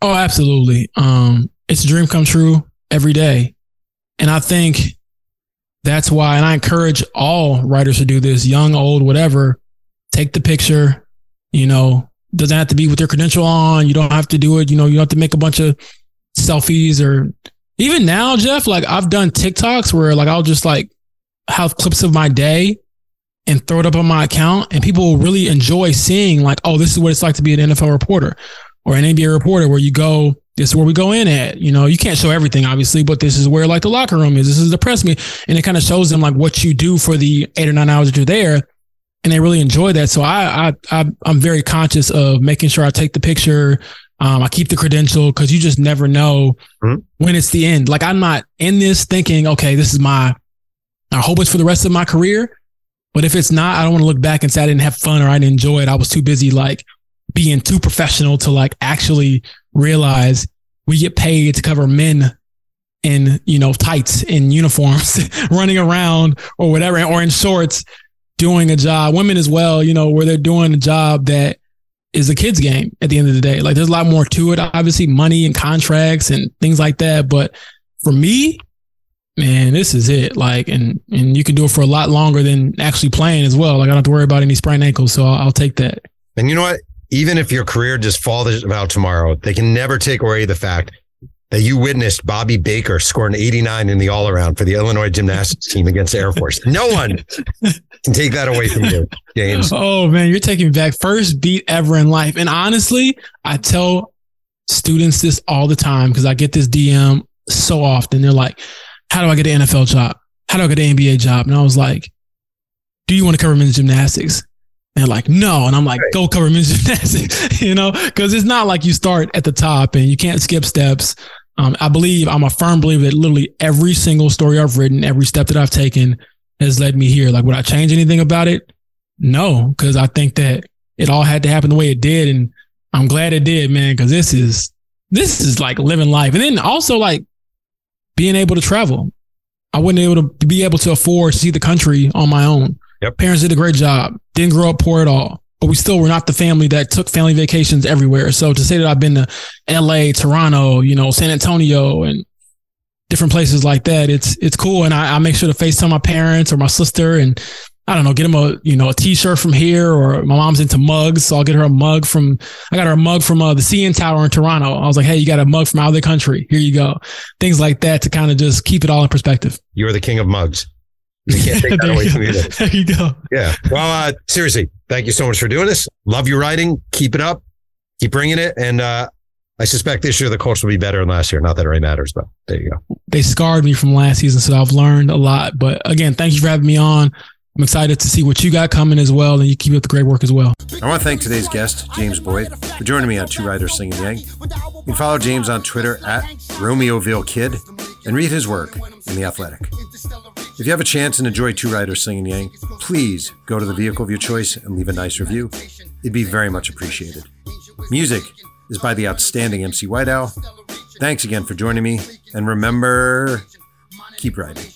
Oh, absolutely. Um, it's a dream come true every day. And I think that's why, and I encourage all writers to do this, young, old, whatever. Take the picture, you know, doesn't have to be with your credential on. You don't have to do it. You know, you don't have to make a bunch of selfies or even now, Jeff, like I've done TikToks where like I'll just like have clips of my day and throw it up on my account and people will really enjoy seeing like, oh, this is what it's like to be an NFL reporter or an NBA reporter where you go, this is where we go in at. You know, you can't show everything, obviously, but this is where like the locker room is. This is the press meet. And it kind of shows them like what you do for the eight or nine hours that you're there. And they really enjoy that. So I, I, I I'm very conscious of making sure I take the picture. Um, I keep the credential because you just never know Mhm. when it's the end. Like I'm not in this thinking, okay, this is my, I hope it's for the rest of my career. But if it's not, I don't want to look back and say I didn't have fun or I didn't enjoy it. I was too busy like being too professional to like actually realize we get paid to cover men in, you know, tights in uniforms, [laughs] running around or whatever, or in shorts, doing a job. Women as well, you know, where they're doing a job that is a kid's game at the end of the day. Like there's a lot more to it, obviously, money and contracts and things like that. But for me, man, this is it. Like, and and you can do it for a lot longer than actually playing as well. Like I don't have to worry about any sprained ankles, so I'll, I'll take that. And you know what? Even if your career just falls about tomorrow, they can never take away the fact that you witnessed Bobby Baker score an 89 in the all around for the Illinois gymnastics team against the Air Force. No one can take that away from you, James. Oh man, you're taking back first beat ever in life. And honestly, I tell students this all the time because I get this DM so often. They're like, "How do I get an NFL job? How do I get an NBA job?" And I was like, "Do you want to cover men's gymnastics?" And they're like, "No," and I'm like, "Go cover men's [laughs] gymnastics," [laughs] you know, because it's not like you start at the top and you can't skip steps. Um, I believe I'm a firm believer that literally every single story I've written, every step that I've taken has led me here. Like, would I change anything about it? No, because I think that it all had to happen the way it did, and I'm glad it did, man. Because this is this is like living life, and then also like being able to travel. I wasn't able to be able to afford to see the country on my own. Yep. Parents did a great job. Didn't grow up poor at all, but we still were not the family that took family vacations everywhere. So to say that I've been to L.A., Toronto, you know, San Antonio, and different places like that, it's it's cool. And I, I make sure to FaceTime my parents or my sister, and I don't know, get them a you know a T-shirt from here, or my mom's into mugs, so I'll get her a mug from. I got her a mug from uh, the CN Tower in Toronto. I was like, hey, you got a mug from out of the country? Here you go. Things like that to kind of just keep it all in perspective. You're the king of mugs. You can't take that away you from you. [laughs] there you go. Yeah. Well, uh, seriously, thank you so much for doing this. Love your writing. Keep it up. Keep bringing it. And uh, I suspect this year the Colts will be better than last year. Not that it really matters, but there you go. They scarred me from last season, so I've learned a lot. But again, thank you for having me on. I'm excited to see what you got coming as well, and you keep up the great work as well. I want to thank today's guest, James Boyd, for joining me on Two Writers Slinging Yang. You can follow James on Twitter at Romeoville Kid and read his work in The Athletic. If you have a chance and enjoy Two Writers Slinging Yang, please go to the vehicle of your choice and leave a nice review. It'd be very much appreciated. Music is by the outstanding MC White Owl. Thanks again for joining me, and remember, keep writing.